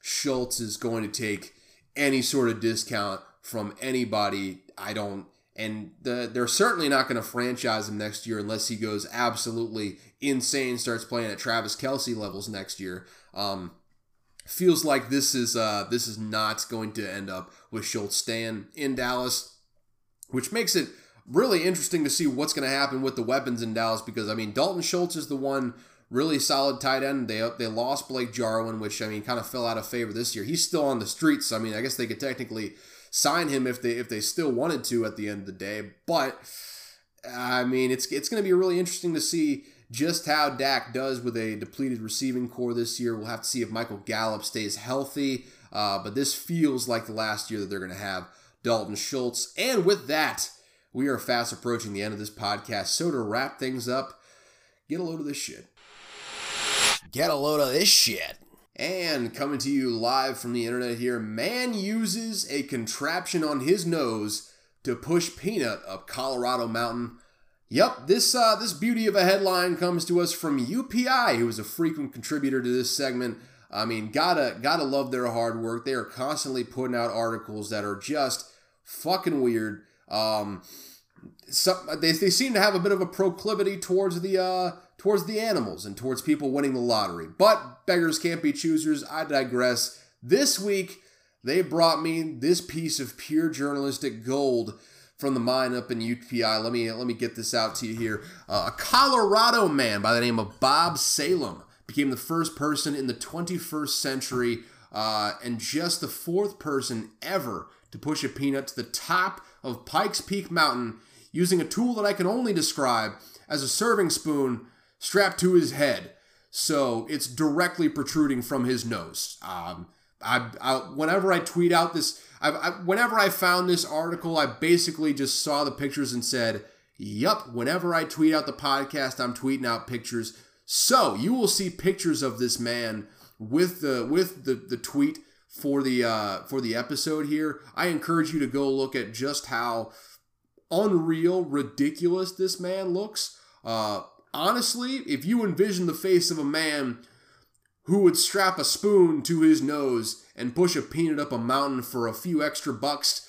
Schultz is going to take any sort of discount from anybody. I don't, and the, they're certainly not going to franchise him next year unless he goes absolutely insane, starts playing at Travis Kelce levels next year. Um, feels like this is uh, this is not going to end up with Schultz staying in Dallas, which makes it really interesting to see what's going to happen with the weapons in Dallas because I mean Dalton Schultz is the one really solid tight end. They they lost Blake Jarwin, which I mean kind of fell out of favor this year. He's still on the streets. So, I mean, I guess they could technically sign him if they if they still wanted to at the end of the day. But I mean, it's it's going to be really interesting to see just how Dak does with a depleted receiving corps this year. We'll have to see if Michael Gallup stays healthy. Uh, but this feels like the last year that they're going to have Dalton Schultz. And with that, we are fast approaching the end of this podcast. So to wrap things up, get a load of this shit. Get a load of this shit. And coming to you live from the internet here, man uses a contraption on his nose to push peanut up Colorado mountain. Yep, this uh, this beauty of a headline comes to us from UPI, who is a frequent contributor to this segment. I mean, gotta gotta love their hard work. They are constantly putting out articles that are just fucking weird. Um, some, they, they seem to have a bit of a proclivity towards the uh, towards the animals and towards people winning the lottery. But beggars can't be choosers. I digress. This week, they brought me this piece of pure journalistic gold from the mine up in UPI. Let me let me get this out to you here. Uh, a Colorado man by the name of Bob Salem became the first person in the 21st century uh, and just the fourth person ever to push a peanut to the top of Pikes Peak Mountain using a tool that I can only describe as a serving spoon strapped to his head. So it's directly protruding from his nose. Um, I, I, whenever I tweet out this, I, I, whenever I found this article, I basically just saw the pictures and said, "Yup." Whenever I tweet out the podcast, I'm tweeting out pictures. So you will see pictures of this man with the with the the tweet for the uh, for the episode here. I encourage you to go look at just how unreal, ridiculous this man looks. Uh, honestly, if you envision the face of a man who would strap a spoon to his nose and push a peanut up a mountain for a few extra bucks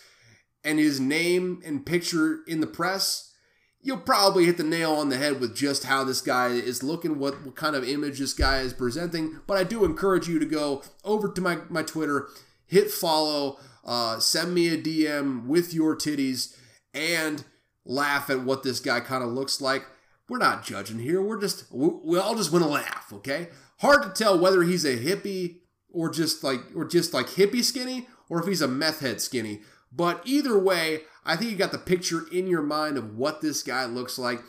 and his name and picture in the press, you'll probably hit the nail on the head with just how this guy is looking, what, what kind of image this guy is presenting. But I do encourage you to go over to my, my Twitter, hit follow, uh, send me a DM with your titties, and laugh at what this guy kind of looks like. We're not judging here. We're just, we, all just want to laugh, okay? Hard to tell whether he's a hippie or just like, or just like hippie skinny, or if he's a meth head skinny. But either way, I think you got the picture in your mind of what this guy looks like.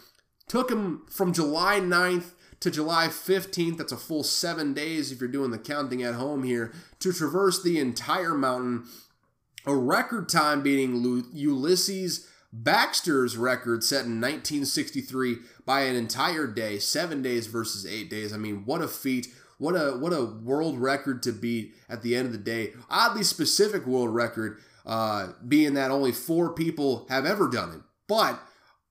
Took him from July 9th to July 15th, that's a full seven days if you're doing the counting at home here, to traverse the entire mountain. A record time beating Ulysses Baxter's record set in 1963 by an entire day, seven days versus eight days. I mean, what a feat. What a what a world record to beat at the end of the day. Oddly specific world record uh, being that only four people have ever done it, but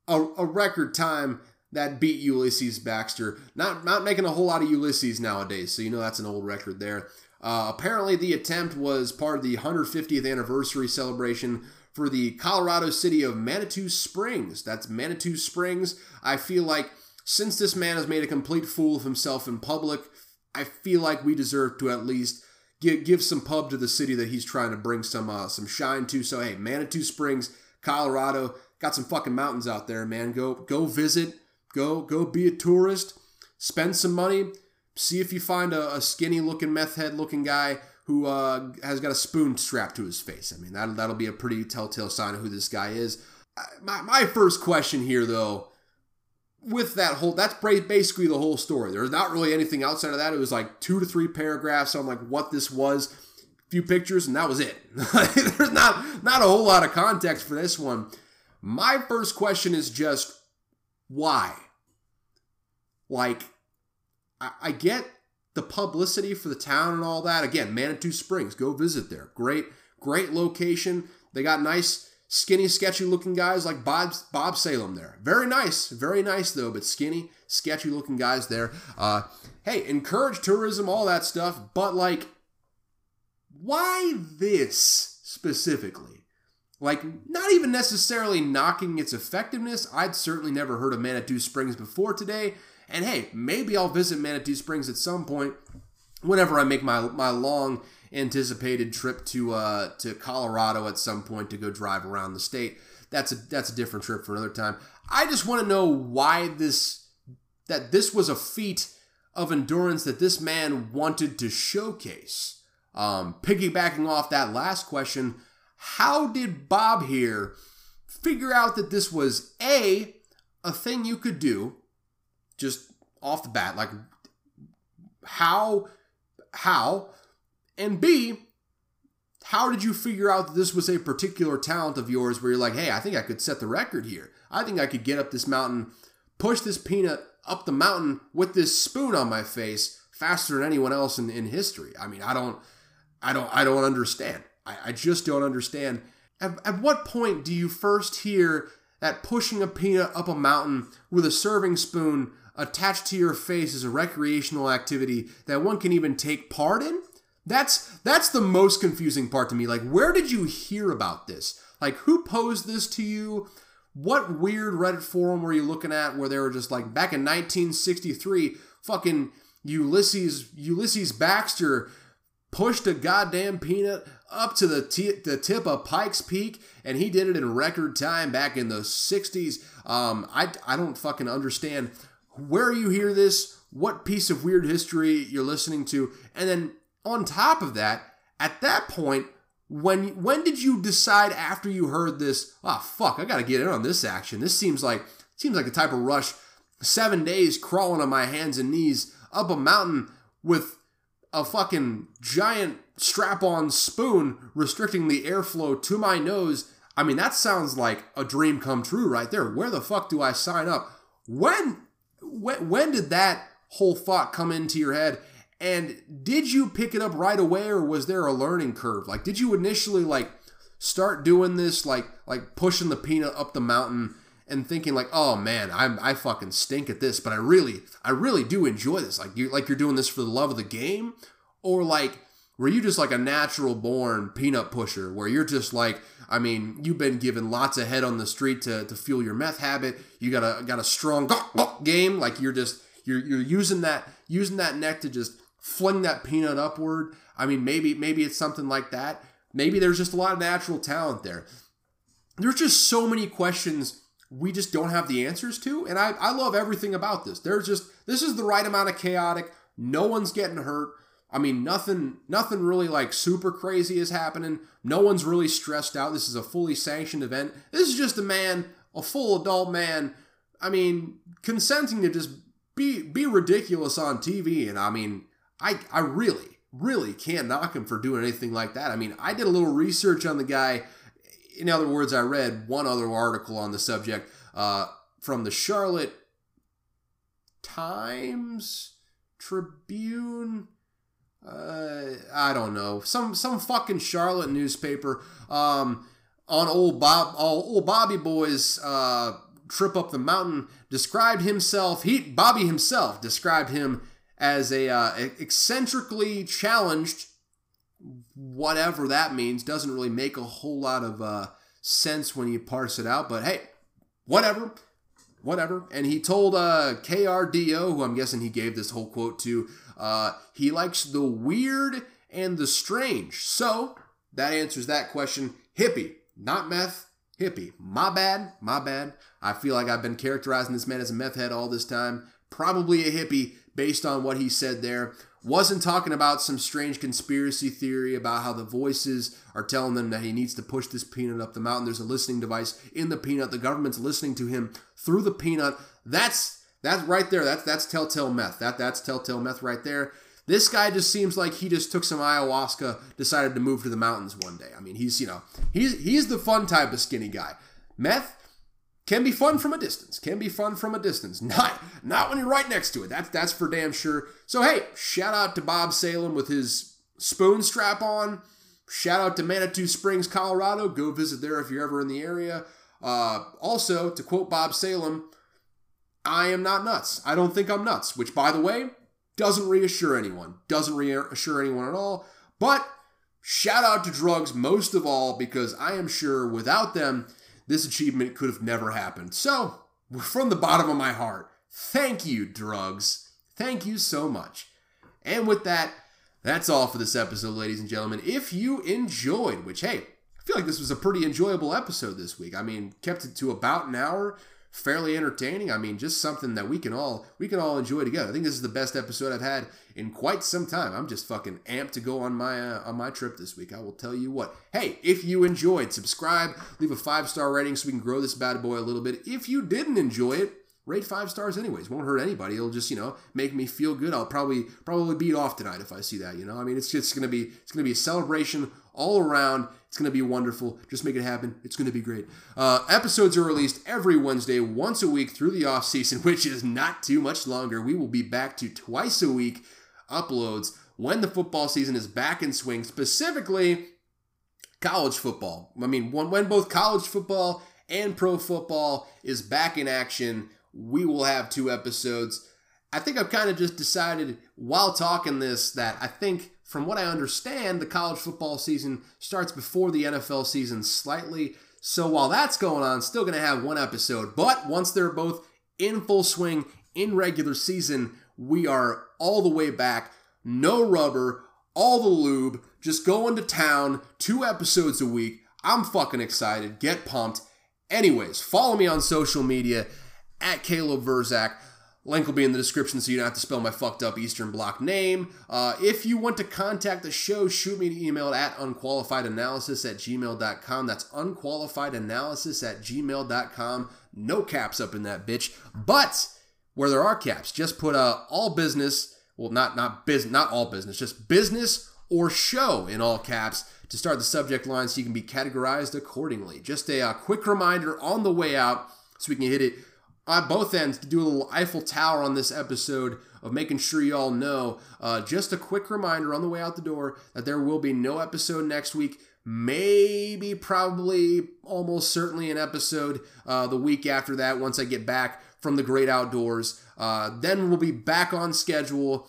a, a record time that beat Ulysses Baxter. Not not making a whole lot of Ulysses nowadays, so you know that's an old record there. Uh, apparently, the attempt was part of the 150th anniversary celebration for the Colorado city of Manitou Springs. That's Manitou Springs. I feel like since this man has made a complete fool of himself in public, I feel like we deserve to at least give, give some pub to the city that he's trying to bring some uh, some shine to. So hey, Manitou Springs, Colorado, got some fucking mountains out there, man. Go go visit, go go be a tourist, spend some money, see if you find a, a skinny looking meth head looking guy who uh, has got a spoon strapped to his face. I mean that that'll be a pretty telltale sign of who this guy is. My, my first question here though with that whole that's basically the whole story. There's not really anything outside of that. It was like two to three paragraphs on like what this was a few pictures and that was it. There's not not a whole lot of context for this one. My first question is just why? Like I, I get the publicity for the town and all that again manitou springs go visit there great great location they got nice skinny, sketchy looking guys like Bob, Bob Salem there. Very nice, very nice though, but skinny, sketchy looking guys there. Uh, hey, encourage tourism, all that stuff, but like, why this specifically? Like, not even necessarily knocking its effectiveness. I'd certainly never heard of Manitou Springs before today. And hey, maybe I'll visit Manitou Springs at some point whenever I make my, my long anticipated trip to uh, to Colorado at some point to go drive around the state. That's a that's a different trip for another time. I just want to know why this that this was a feat of endurance that this man wanted to showcase. Um, piggybacking off that last question, how did Bob here figure out that this was a a thing you could do just off the bat like how how and B, how did you figure out that this was a particular talent of yours where you're like, hey, I think I could set the record here. I think I could get up this mountain, push this peanut up the mountain with this spoon on my face faster than anyone else in, in history. I mean, I don't, I don't, I don't understand. I, I just don't understand. At, at what point do you first hear that pushing a peanut up a mountain with a serving spoon attached to your face is a recreational activity that one can even take part in? That's that's the most confusing part to me. Like, where did you hear about this? Like, who posed this to you? What weird Reddit forum were you looking at where they were just like back in 1963, fucking Ulysses Ulysses Baxter pushed a goddamn peanut up to the, t- the tip of Pikes Peak, and he did it in record time back in the 60s. Um, I, I don't fucking understand where you hear this, what piece of weird history you're listening to, and then on top of that, at that point, when when did you decide after you heard this? Oh fuck, I gotta get in on this action. This seems like seems like the type of rush. Seven days crawling on my hands and knees up a mountain with a fucking giant strap-on spoon restricting the airflow to my nose. I mean, that sounds like a dream come true right there. Where the fuck do I sign up? When when, when did that whole thought come into your head? And did you pick it up right away or was there a learning curve? Like did you initially like start doing this like like pushing the peanut up the mountain and thinking like, oh man, I'm I fucking stink at this, but I really I really do enjoy this. Like you like you're doing this for the love of the game, or like were you just like a natural born peanut pusher where you're just like I mean, you've been given lots of head on the street to, to fuel your meth habit. You got a got a strong game, like you're just you're you're using that using that neck to just fling that peanut upward. I mean, maybe maybe it's something like that. Maybe there's just a lot of natural talent there. There's just so many questions we just don't have the answers to. And I, I love everything about this. There's just this is the right amount of chaotic. No one's getting hurt. I mean, nothing nothing really like super crazy is happening. No one's really stressed out. This is a fully sanctioned event. This is just a man, a full adult man. I mean, consenting to just be be ridiculous on TV. And I mean, I I really, really can't knock him for doing anything like that. I mean, I did a little research on the guy in other words, I read one other article on the subject uh, from the Charlotte Times Tribune. Uh, I don't know some some fucking Charlotte newspaper um, on old Bob old Bobby Boy's uh, trip up the mountain described himself he Bobby himself described him as a uh, eccentrically challenged whatever that means doesn't really make a whole lot of uh, sense when you parse it out. But hey, whatever, whatever. And he told uh, KRDO, who I'm guessing he gave this whole quote to, uh, he likes the weird and the strange. So that answers that question. Hippie, not meth. Hippie. My bad, my bad. I feel like I've been characterizing this man as a meth head all this time. Probably a hippie based on what he said there wasn't talking about some strange conspiracy theory about how the voices are telling them that he needs to push this peanut up the mountain. There's a listening device in the peanut. The government's listening to him through the peanut. That's that's right there. That's that's telltale meth. That that's telltale meth right there. This guy just seems like he just took some ayahuasca, decided to move to the mountains one day. I mean, he's you know he's he's the fun type of skinny guy. Meth can be fun from a distance. Can be fun from a distance. Not not when you're right next to it. That's that's for damn sure. So hey, shout out to Bob Salem with his spoon strap on. Shout out to Manitou Springs, Colorado. Go visit there if you're ever in the area. Uh, also, to quote Bob Salem, I am not nuts. I don't think I'm nuts, which, by the way, doesn't reassure anyone. Doesn't reassure anyone at all. But shout out to drugs most of all because I am sure without them, this achievement could have never happened. So, from the bottom of my heart, thank you, drugs. Thank you so much. And with that, that's all for this episode, ladies and gentlemen. If you enjoyed, which, hey, I feel like this was a pretty enjoyable episode this week. I mean, kept it to about an hour fairly entertaining. I mean, just something that we can all we can all enjoy together. I think this is the best episode I've had in quite some time. I'm just fucking amped to go on my uh, on my trip this week. I will tell you what. Hey, if you enjoyed, subscribe, leave a five star rating so we can grow this bad boy a little bit. If you didn't enjoy it, rate five stars anyways. Won't hurt anybody. It'll just you know make me feel good. I'll probably probably beat off tonight if I see that. You know, I mean, it's just gonna be it's gonna be a celebration all around. It's to be wonderful. Just make it happen. It's to be great. Uh, episodes are released every Wednesday, once a week through the off season, which is not too much longer. We will be back to twice a week uploads when the football season is back in swing, specifically college football. I mean, when, when both college football and pro football is back in action, we will have two episodes. I think I've kind of just decided while talking this that I think from what I understand, the college football season starts before the NFL season slightly. So while that's going on, still going to have one episode. But once they're both in full swing in regular season, we are all the way back. No rubber, all the lube, just going to town, two episodes a week. I'm fucking excited. Get pumped. Anyways, follow me on social media at Caleb Verzak. Link will be in the description so you don't have to spell my fucked up Eastern Bloc name. Uh, if you want to contact the show, shoot me an email at unqualifiedanalysis at gmail.com. That's unqualifiedanalysis at gmail.com. No caps up in that bitch. But where there are caps, just put uh, all business, well, not not biz, not all business, just business or show in all caps to start the subject line so you can be categorized accordingly. Just a uh, quick reminder on the way out so we can hit it on both ends to do a little Eiffel Tower on this episode of making sure you all know. Uh, just a quick reminder on the way out the door that there will be no episode next week. maybe, probably, almost certainly an episode uh, the week after that once I get back from the great outdoors. Uh, then we'll be back on schedule,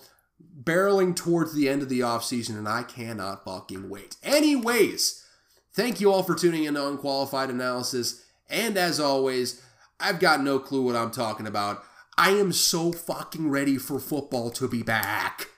barreling towards the end of the offseason, and I cannot fucking wait. Anyways, thank you all for tuning in to Unqualified Analysis. And as always, I've got no clue what I'm talking about. I am so fucking ready for football to be back.